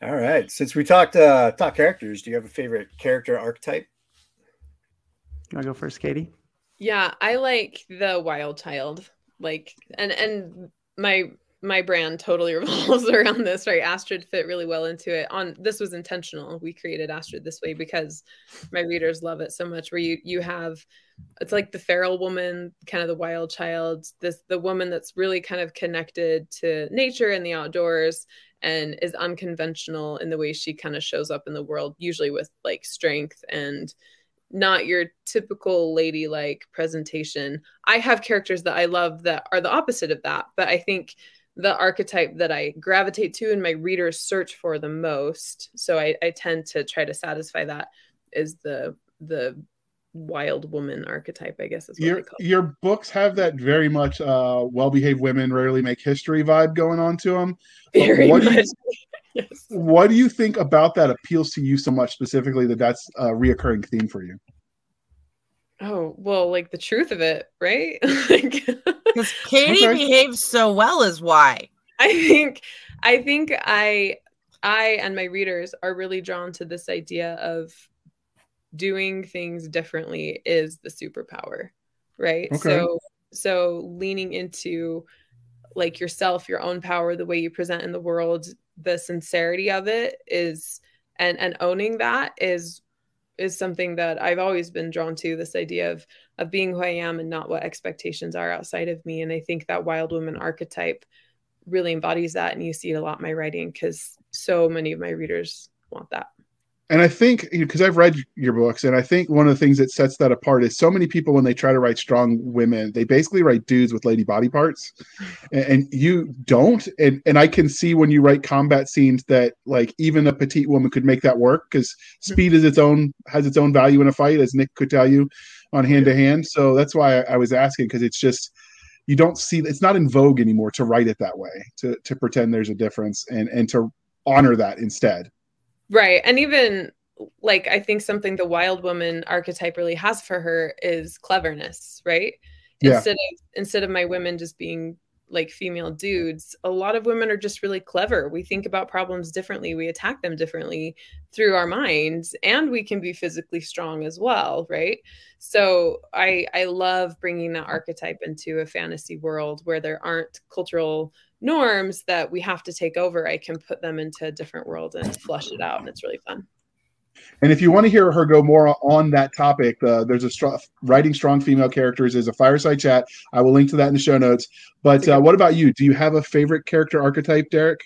All right. Since we talked uh talk characters, do you have a favorite character archetype? You want to go first, Katie? Yeah, I like the wild child. Like and and my my brand totally [laughs] revolves around this, right? Astrid fit really well into it. On this was intentional. We created Astrid this way because my readers love it so much where you you have it's like the feral woman, kind of the wild child, this the woman that's really kind of connected to nature and the outdoors and is unconventional in the way she kind of shows up in the world, usually with like strength and not your typical ladylike presentation. I have characters that I love that are the opposite of that, but I think the archetype that I gravitate to and my readers search for the most, so I, I tend to try to satisfy that is the the wild woman archetype, I guess is what Your call your books have that very much uh, well-behaved women rarely make history vibe going on to them. [laughs] Very what do you- [laughs] yes. What do you think about that appeals to you so much specifically that that's a reoccurring theme for you? Oh, well, like the truth of it, right? [laughs] like because Katie Okay. behaves so well is why. I think I think I I and my readers are really drawn to this idea of doing things differently is the superpower, right? Okay. So so leaning into like yourself, your own power, the way you present in the world, the sincerity of it is and and owning that is is something that I've always been drawn to this idea of of being who I am and not what expectations are outside of me and I think that wild woman archetype really embodies that and you see it a lot in my writing because so many of my readers want that and I think because I've read your books, and I think one of the things that sets that apart is so many people when they try to write strong women, they basically write dudes with lady body parts, and, and you don't. And and I can see when you write combat scenes that like even a petite woman could make that work because speed is its own has its own value in a fight, as Nick could tell you on hand to hand. So that's why I, I was asking because it's just you don't see it's not in vogue anymore to write it that way to to pretend there's a difference and and to honor that instead. Right. And even like I think something the wild woman archetype really has for her is cleverness, right? Yeah. Instead of instead of my women just being like female dudes, a lot of women are just really clever. We think about problems differently, we attack them differently through our minds, and we can be physically strong as well, right? So I I love bringing that archetype into a fantasy world where there aren't cultural norms that we have to take over. I can put them into a different world and flush it out, and it's really fun. And if you want to hear her go more on that topic, uh, there's a str- writing strong female characters is a fireside chat. I will link to that in the show notes. But uh, what about you? Do you have a favorite character archetype, Derek?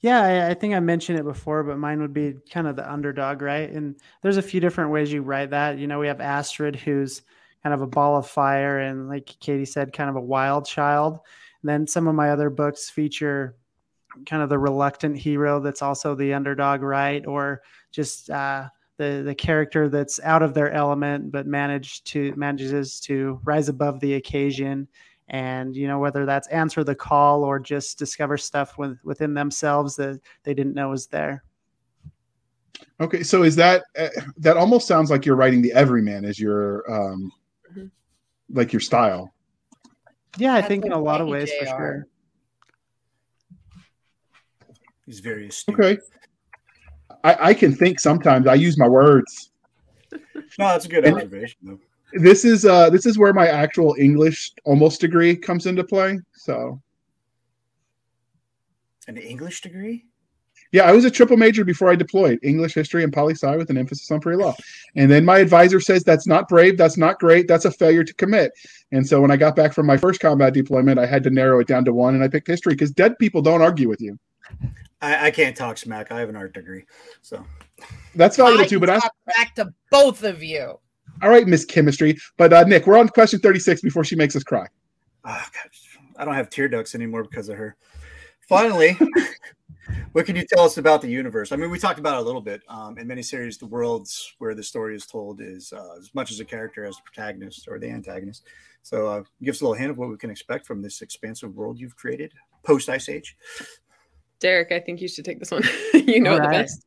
Yeah, I, I, think I mentioned it before, but mine would be kind of the underdog, right? And there's a few different ways you write that. You know, we have Astrid, who's kind of a ball of fire, and like Katie said, kind of a wild child. And then some of my other books feature kind of the reluctant hero that's also the underdog, right? Or just uh, the the character that's out of their element but managed to manages to rise above the occasion and you know whether that's answer the call or just discover stuff with, within themselves that they didn't know was there okay so is that uh, that almost sounds like you're writing the everyman as your um mm-hmm. like your style yeah i that's think in a lot of ways for sure he's very astute. okay I, I can think sometimes. I use my words. [laughs] No, that's a good and observation. Though. This is uh this is where my actual English almost degree comes into play. So an English degree? Yeah, I was a triple major before I deployed English, history, and poli sci with an emphasis on pre-law. And then my advisor says that's not brave, that's not great, that's a failure to commit. And so when I got back from my first combat deployment, I had to narrow it down to one, and I picked history because dead people don't argue with you. I, I, can't talk smack. I have an art degree, so that's valuable too. But I talk back to both of you. All right, Miss Chemistry. But uh, Nick, we're on question thirty-six before she makes us cry. Oh, I don't have tear ducts anymore because of her. Finally, what can you tell us about the universe? I mean, we talked about it a little bit um, in many series. The worlds where the story is told is uh, as much as a character as the protagonist or the antagonist. So, uh, give us a little hint of what we can expect from this expansive world you've created post Ice Age. Derek, I think you should take this one. [laughs] you know right. the best.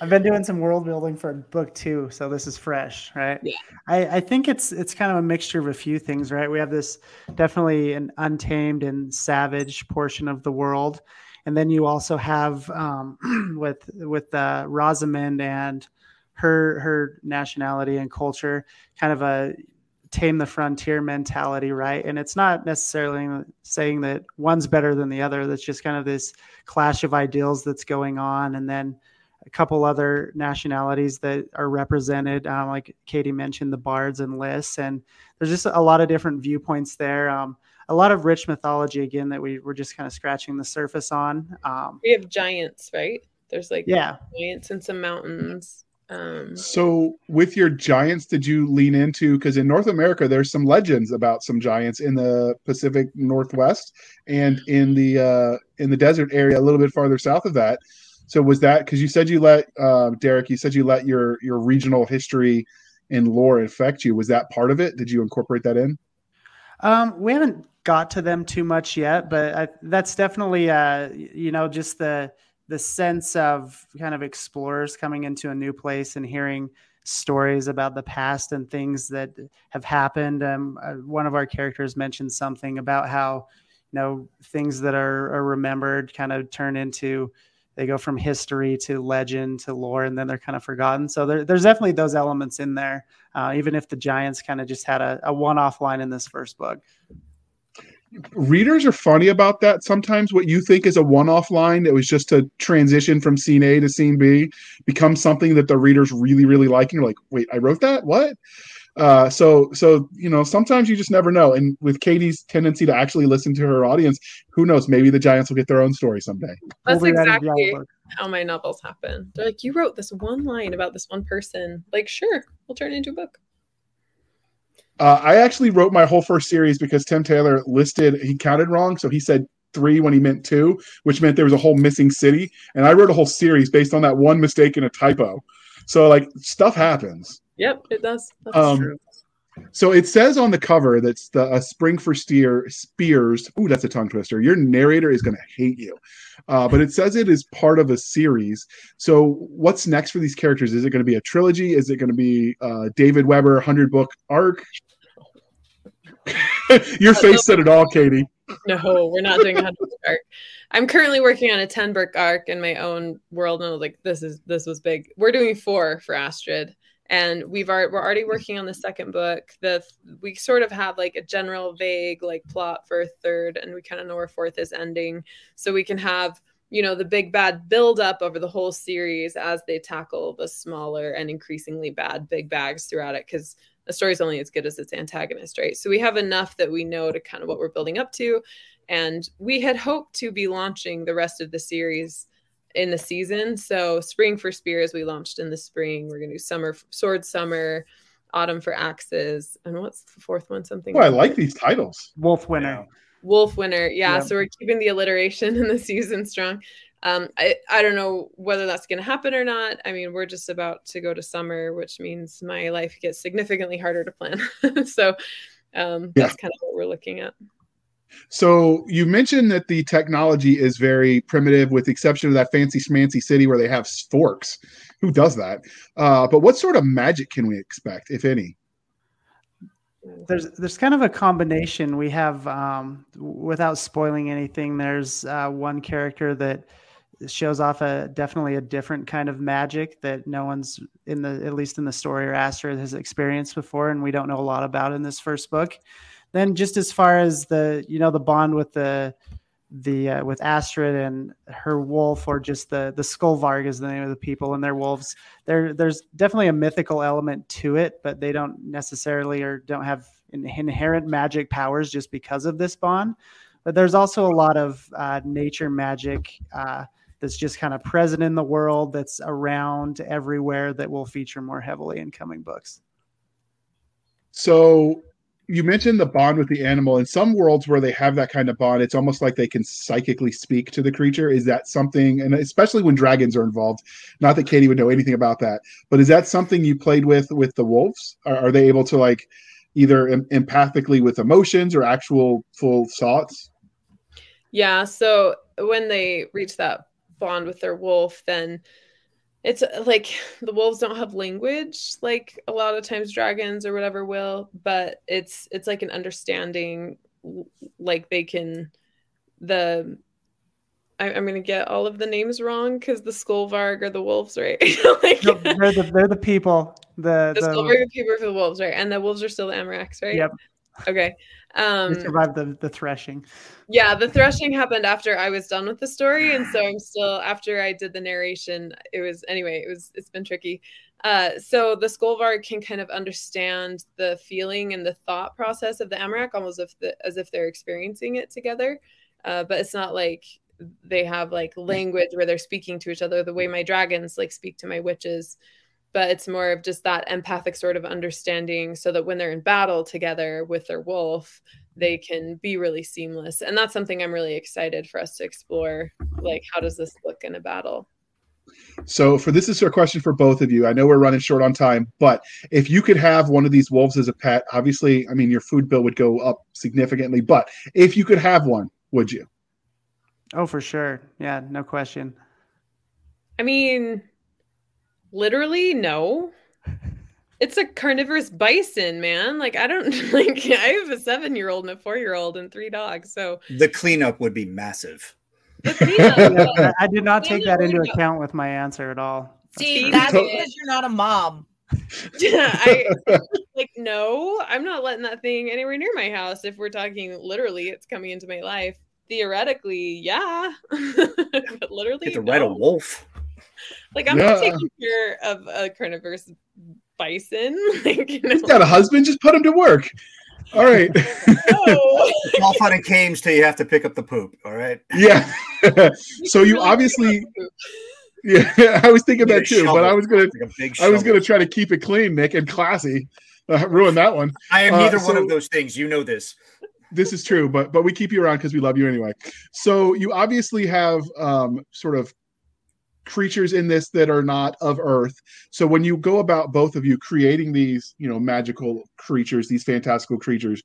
I've been doing some world building for book two, so this is fresh, right? Yeah. I, I think it's it's kind of a mixture of a few things, right? We have this definitely an untamed and savage portion of the world, and then you also have um, [clears throat] with with uh, Rosamund and her her nationality and culture, kind of a tame the frontier mentality, right? And it's not necessarily saying that one's better than the other. That's just kind of this clash of ideals that's going on. And then a couple other nationalities that are represented, um, like Katie mentioned, the bards and Liss. And there's just a lot of different viewpoints there. Um, a lot of rich mythology again that we were just kind of scratching the surface on. Um, we have giants, right? There's like yeah giants and some mountains. Um, so, with your giants, did you lean into because in North America there's some legends about some giants in the Pacific Northwest and in the uh, in the desert area a little bit farther south of that. So, was that because you said you let uh, Derek? You said you let your your regional history and lore affect you. Was that part of it? Did you incorporate that in? Um, we haven't got to them too much yet, but I, that's definitely uh, you know just the the sense of kind of explorers coming into a new place and hearing stories about the past and things that have happened. Um, uh, one of our characters mentioned something about how you know things that are, are remembered kind of turn into they go from history to legend to lore and then they're kind of forgotten. So there, there's definitely those elements in there uh, even if the giants kind of just had a, a one-off line in this first book. Readers are funny about that. Sometimes what you think is a one-off line that was just to transition from scene a to scene b becomes something that the readers really really like and you're like wait i wrote that? What Uh, so so you know sometimes you just never know. And with Katie's tendency to actually listen to her audience, who knows? Maybe the Giants will get their own story someday. That's We'll exactly how my novels happen. They're like, you wrote this one line about this one person. Like, sure, we'll turn it into a book. Uh, I actually wrote my whole first series because Tim Taylor listed he counted wrong, so he said three when he meant two, which meant there was a whole missing city. And I wrote a whole series based on that one mistake and a typo. So like stuff happens. Yep, it does. That's Um, true. So it says on the cover that's the a spring for steer spears. Ooh, that's a tongue twister. Your narrator is going to hate you. Uh, but it says it is part of a series. So what's next for these characters? Is it going to be a trilogy? Is it going to be uh, David Weber hundred book arc? [laughs] Your face said it all, Katie. No, we're not doing a hundred book arc. I'm currently working on a ten book arc in my own world, and I was like, this is this was big. We're doing four for Astrid, and we've already we're already mm-hmm. working on the second book. The we sort of have like a general vague like plot for a third, and we kind of know where fourth is ending, so we can have you know the big bad build up over the whole series as they tackle the smaller and increasingly bad big bags throughout it because a story's only as good as its antagonist, right? So we have enough that we know to kind of what we're building up to. And we had hoped to be launching the rest of the series in the season. So Spring for Spears, as we launched in the spring. We're gonna do summer sword summer, autumn for axes, and what's the fourth one? Something Oh, I like these titles. Wolf winner. Wolf winner. Yeah, Yeah. so we're keeping the alliteration in the season strong. Um, I, I don't know whether that's going to happen or not. I mean, we're just about to go to summer, which means my life gets significantly harder to plan. [laughs] so um, Yeah. that's kind of what we're looking at. So you mentioned that the technology is very primitive, with the exception of that fancy schmancy city where they have forks. Who does that? Uh, but what sort of magic can we expect, if any? there's there's kind of a combination we have um, without spoiling anything there's uh, one character that shows off a definitely a different kind of magic that no one's in the at least in the story or Astrid has experienced before and we don't know a lot about in this first book then just as far as the you know the bond with the the uh, with Astrid and her wolf or just the the Skullvarg is the name of the people and their wolves there there's definitely a mythical element to it but they don't necessarily or don't have in- inherent magic powers just because of this bond. But there's also a lot of uh, nature magic uh, that's just kind of present in the world that's around everywhere that will feature more heavily in coming books. So you mentioned the bond with the animal. In some worlds where they have that kind of bond, it's almost like they can psychically speak to the creature. Is that something? And especially when dragons are involved. Not that Katie would know anything about that, but is that something you played with with the wolves? Are, are they able to like either em- empathically with emotions or actual full thoughts? Yeah. So when they reach that bond with their wolf, then it's uh, like [sighs] the wolves don't have language like a lot of times dragons or whatever will, but it's it's like an understanding like they can the I, I'm gonna get all of the names wrong because the Skullvarg are the wolves, right? [laughs] like, No, they're the they're the people the, the the Skullvarg are people for the wolves, right? And the wolves are still the Amarax, right? Yep. Okay. Um, they survived the, the threshing. Yeah the threshing happened after i was done with the story and so i'm still after i did the narration it was anyway it was it's been tricky. Uh, so the Skullvarg can kind of understand the feeling and the thought process of the Amarak almost if the, as if they're experiencing it together. Uh, but it's not like they have like language where they're speaking to each other the way my dragons like speak to my witches but it's more of just that empathic sort of understanding so that when they're in battle together with their wolf they can be really seamless and that's something i'm really excited for us to explore like how does this look in a battle So for this is a question for both of you. I know we're running short on time, but if you could have one of these wolves as a pet, obviously, I mean, your food bill would go up significantly. But if you could have one, would you? oh for sure yeah no question i mean literally no it's a carnivorous bison man like i don't [laughs] like i have a seven year old and a four year old and three dogs so The cleanup would be massive. cleanup, I, [laughs] I did not take that into Really? account with my answer at all See, for that's because you're not a mom. [laughs] yeah, I like no, I'm not letting that thing anywhere near my house. If we're talking literally, it's coming into my life. Theoretically, yeah, but literally, Get to ride a wolf. Like I'm not taking care of a carnivorous bison. [laughs] like, you know, He's got a husband. Just put him to work. All right. [laughs] no. All fun and games till you have to pick up the poop. All right. yeah. [laughs] so you obviously, yeah, I was thinking Need that too, but. I was gonna, Like I was gonna try to keep it clean, Nick, and classy. Uh, ruin that one. I am uh, neither one of those things. You know this. This is true, but but we keep you around because we love you anyway. So you obviously have um, sort of creatures in this that are not of Earth. So when you go about both of you creating these, you know, magical creatures, these fantastical creatures,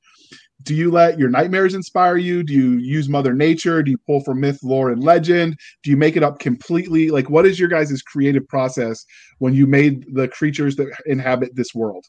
do you let your nightmares inspire you? Do you use Mother Nature? Do you pull from myth, lore, and legend? Do you make it up completely? Like, what is your guys' creative process when you made the creatures that inhabit this world?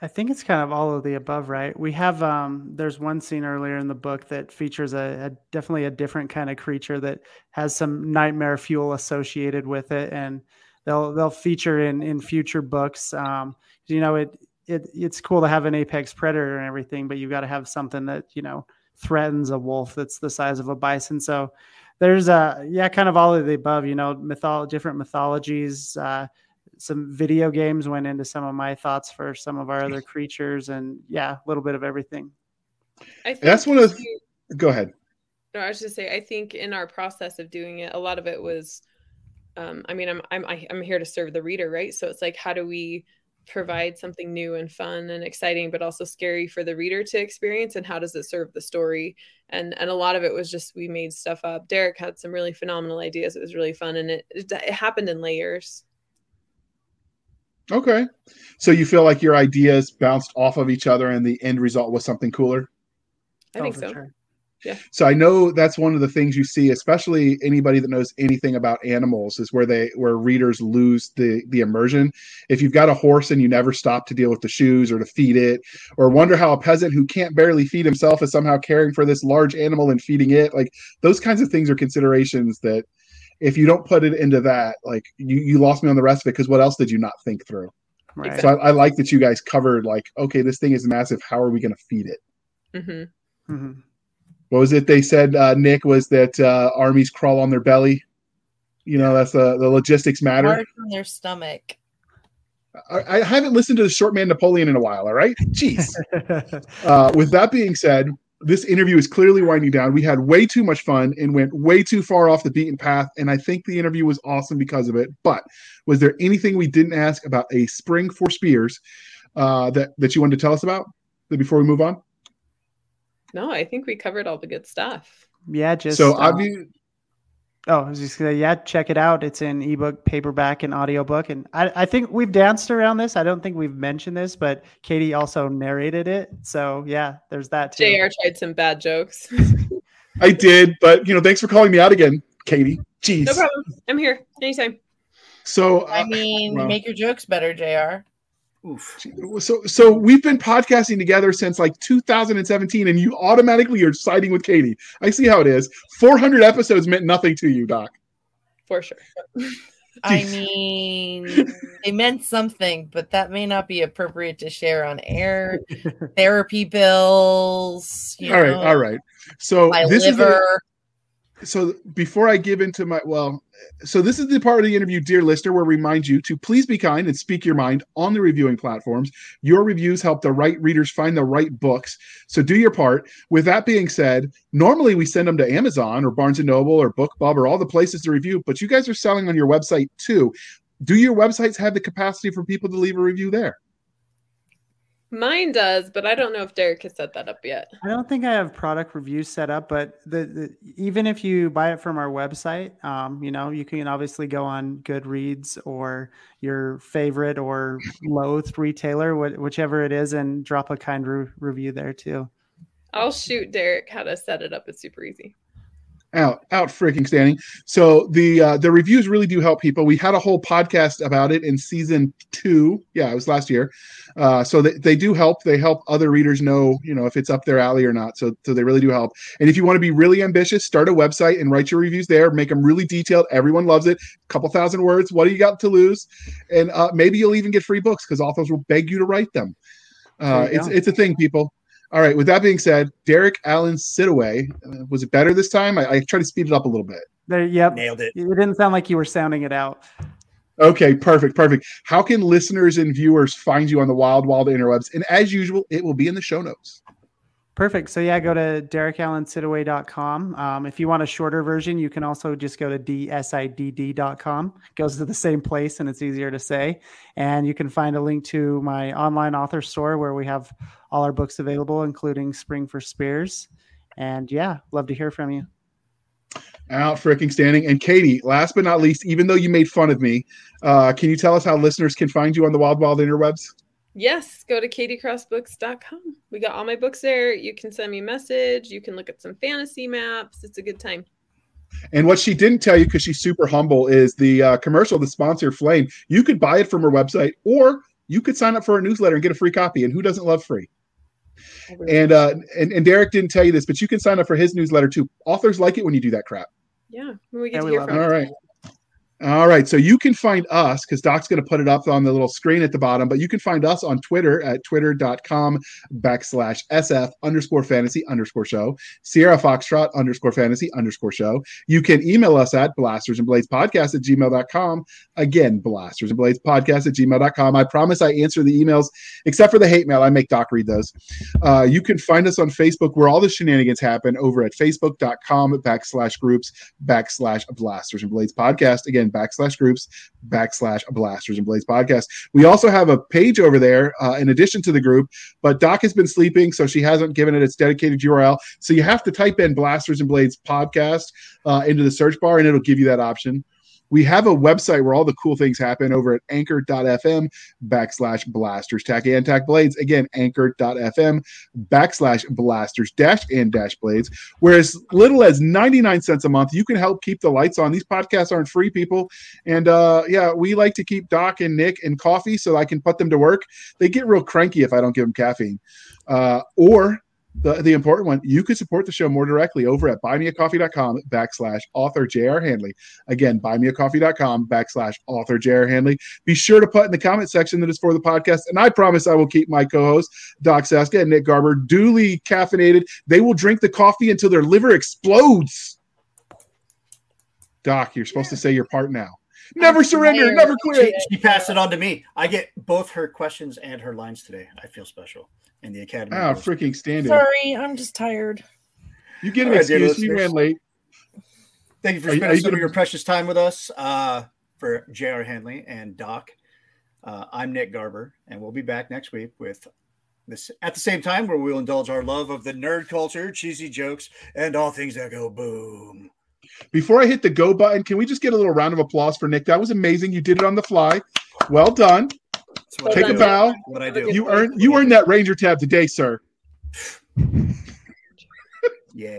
I think it's kind of all of the above, right? We have um there's one scene earlier in the book that features a, a definitely a different kind of creature that has some nightmare fuel associated with it and they'll they'll feature in in future books. Um you know it it it's cool to have an apex predator and everything, but you've got to have something that, you know, threatens a wolf that's the size of a bison. So there's a yeah, kind of all of the above, you know, mytholo- different mythologies, uh some video games went into some of my thoughts for some of our other [laughs] creatures and yeah a little bit of everything I think That's one of the- we- Go ahead. No, I was just say I think in our process of doing it, a lot of it was, um, I mean, I'm I'm I- I'm here to serve the reader, right? So it's like, how do we provide something new and fun and exciting, but also scary for the reader to experience, and how does it serve the story? And and a lot of it was just we made stuff up. Derek had some really phenomenal ideas. It was really fun, and it it, it happened in layers. Okay. So you feel like your ideas bounced off of each other and the end result was something cooler? I Oh, think for so. sure. So I know that's one of the things you see, especially anybody that knows anything about animals, is where they where readers lose the the immersion. If you've got a horse and you never stop to deal with the shoes or to feed it, or wonder how a peasant who can't barely feed himself is somehow caring for this large animal and feeding it, like those kinds of things are considerations that if you don't put it into that, like you you lost me on the rest of it because what else did you not think through? right So I, I like that you guys covered like, okay, this thing is massive. How are we going to feed it? hmm Mhm. what was it they said uh, nick was that uh, armies crawl on their belly you know that's the, the logistics matter Hard on their stomach. I, I haven't listened to the short man napoleon in a while all right jeez [laughs] uh, with that being said this interview is clearly winding down. We had way too much fun and went way too far off the beaten path and i think the interview was awesome because of it. But was there anything we didn't ask about a spring for spears uh, that, that you wanted to tell us about before we move on? No, I think we covered all the good stuff. yeah just so uh, obvi- oh i was just gonna yeah check it out it's in ebook paperback and audiobook and I, I think we've danced around this i don't think we've mentioned this but katie also narrated it so yeah there's that too JR. tried some bad jokes. [laughs] i did but you know thanks for calling me out again katie jeez no problem. I'm here anytime. So, uh, I mean, well. make your jokes better, JR. Oof. so, so we've been podcasting together since like 2017, and you automatically are siding with Katie. I see how it is. 400 episodes meant nothing to you, Doc. For sure. I mean, they meant something, but that may not be appropriate to share on air. [laughs] Therapy bills. You All right, know, all right. So My this is the, liver. So before I give into my well, so this is the part of the interview, dear listener, where we remind you to please be kind and speak your mind on the reviewing platforms. Your reviews help the right readers find the right books. So do your part. With that being said, normally we send them to Amazon or Barnes and Noble or BookBub or all the places to review, but you guys are selling on your website too. Do your websites have the capacity for people to leave a review there? Mine does, but I don't know if Derek has set that up yet. I don't think I have product reviews set up, but the, the even if you buy it from our website, um, you know, you can obviously go on Goodreads or your favorite or loathed retailer, wh- whichever it is, and drop a kind re- review there too. I'll shoot Derek how to set it up. It's super easy. Out out freaking standing. So the uh the reviews really do help people. We had a whole podcast about it in season two. Yeah it was last year. Uh so they, they do help. They help other readers know you know if it's up their alley or not. So so they really do help. And if you want to be really ambitious start a website and write your reviews there. Make them really detailed. Everyone loves it. A couple thousand words. What do you got to lose? And uh maybe you'll even get free books because authors will beg you to write them. Uh it's go. it's a thing people all right. With that being said, Derek Alan Siddoway, uh, was it better this time? I, I tried to speed it up a little bit. There, yep. Nailed it. It didn't sound like you were sounding it out. Okay, perfect, perfect. How can listeners and viewers find you on the wild, wild interwebs? And as usual, it will be in the show notes. Perfect. So yeah, go to derekalansiddoway.com. Um, if you want a shorter version, you can also just go to dsidd.com. It goes to the same place and it's easier to say. And you can find a link to my online author store where we have all our books available, including Spring for Spears. And yeah, love to hear from you. Out freaking standing. And Katie, last but not least, even though you made fun of me, uh, can you tell us how listeners can find you on the wild, wild interwebs? Yes, go to katiecrossbooks.com. We got all my books there. You can send me a message. You can look at some fantasy maps. It's a good time. And what she didn't tell you, because she's super humble, is the uh, commercial, the sponsor Flame. You could buy it from her website, or you could sign up for a newsletter and get a free copy. And who doesn't love free? And uh, and, and Derek didn't tell you this, but you can sign up for his newsletter too. Authors like it when you do that crap. Yeah, when we get Yeah, to we hear from it. All you. right. All right. So you can find us because Doc's going to put it up on the little screen at the bottom, but you can find us on Twitter at twitter.com backslash SF underscore fantasy underscore show, Sierra Foxtrot underscore fantasy underscore show. You can email us at blasters and blades podcast at gmail.com. Again, blasters and blades podcast at gmail.com. I promise I answer the emails except for the hate mail. I make Doc read those. Uh, you can find us on Facebook where all the shenanigans happen over at facebook.com backslash groups backslash blasters and blades podcast. Again, backslash groups backslash blasters and blades podcast. We also have a page over there uh, in addition to the group, but Doc has been sleeping, so she hasn't given it its dedicated URL. So you have to type in blasters and blades podcast uh, into the search bar and it'll give you that option. We have a website where all the cool things happen over at anchor.fm backslash blasters tack and tack blades. Again, anchor.fm backslash blasters dash and dash blades. Where as little as 99 cents a month, you can help keep the lights on. These podcasts aren't free, people. And uh, yeah, we like to keep Doc and Nick and coffee so I can put them to work. They get real cranky if I don't give them caffeine. Uh, or the, the important one, you could support the show more directly over at buymeacoffee.com backslash author JR Handley. Again, buymeacoffee.com backslash author JR Handley. Be sure to put in the comment section that is for the podcast. And I promise I will keep my co-hosts, Doc Cisca and Nick Garber, duly caffeinated. They will drink the coffee until their liver explodes. Doc, you're supposed to say your part now. Never surrender, tired. never quit. She, she passed it on to me. I get both her questions and her lines today. I feel special. And the Academy. Oh, goes, freaking standing. Sorry, I'm just tired. You get an All right, dear excuse. You ran late. Thank you for Are you- spending you some gonna- of your precious time with us. Uh, for J.R. Handley and Doc, uh, I'm Nick Garber, and we'll be back next week with this at the same time where we'll indulge our love of the nerd culture, cheesy jokes, and all things that go boom. Before I hit the go button, can we just get a little round of applause for Nick? That was amazing. You did it on the fly. Well done. Take I a do. bow. What I do. You earned you earned that Ranger tab today, sir. Yeah.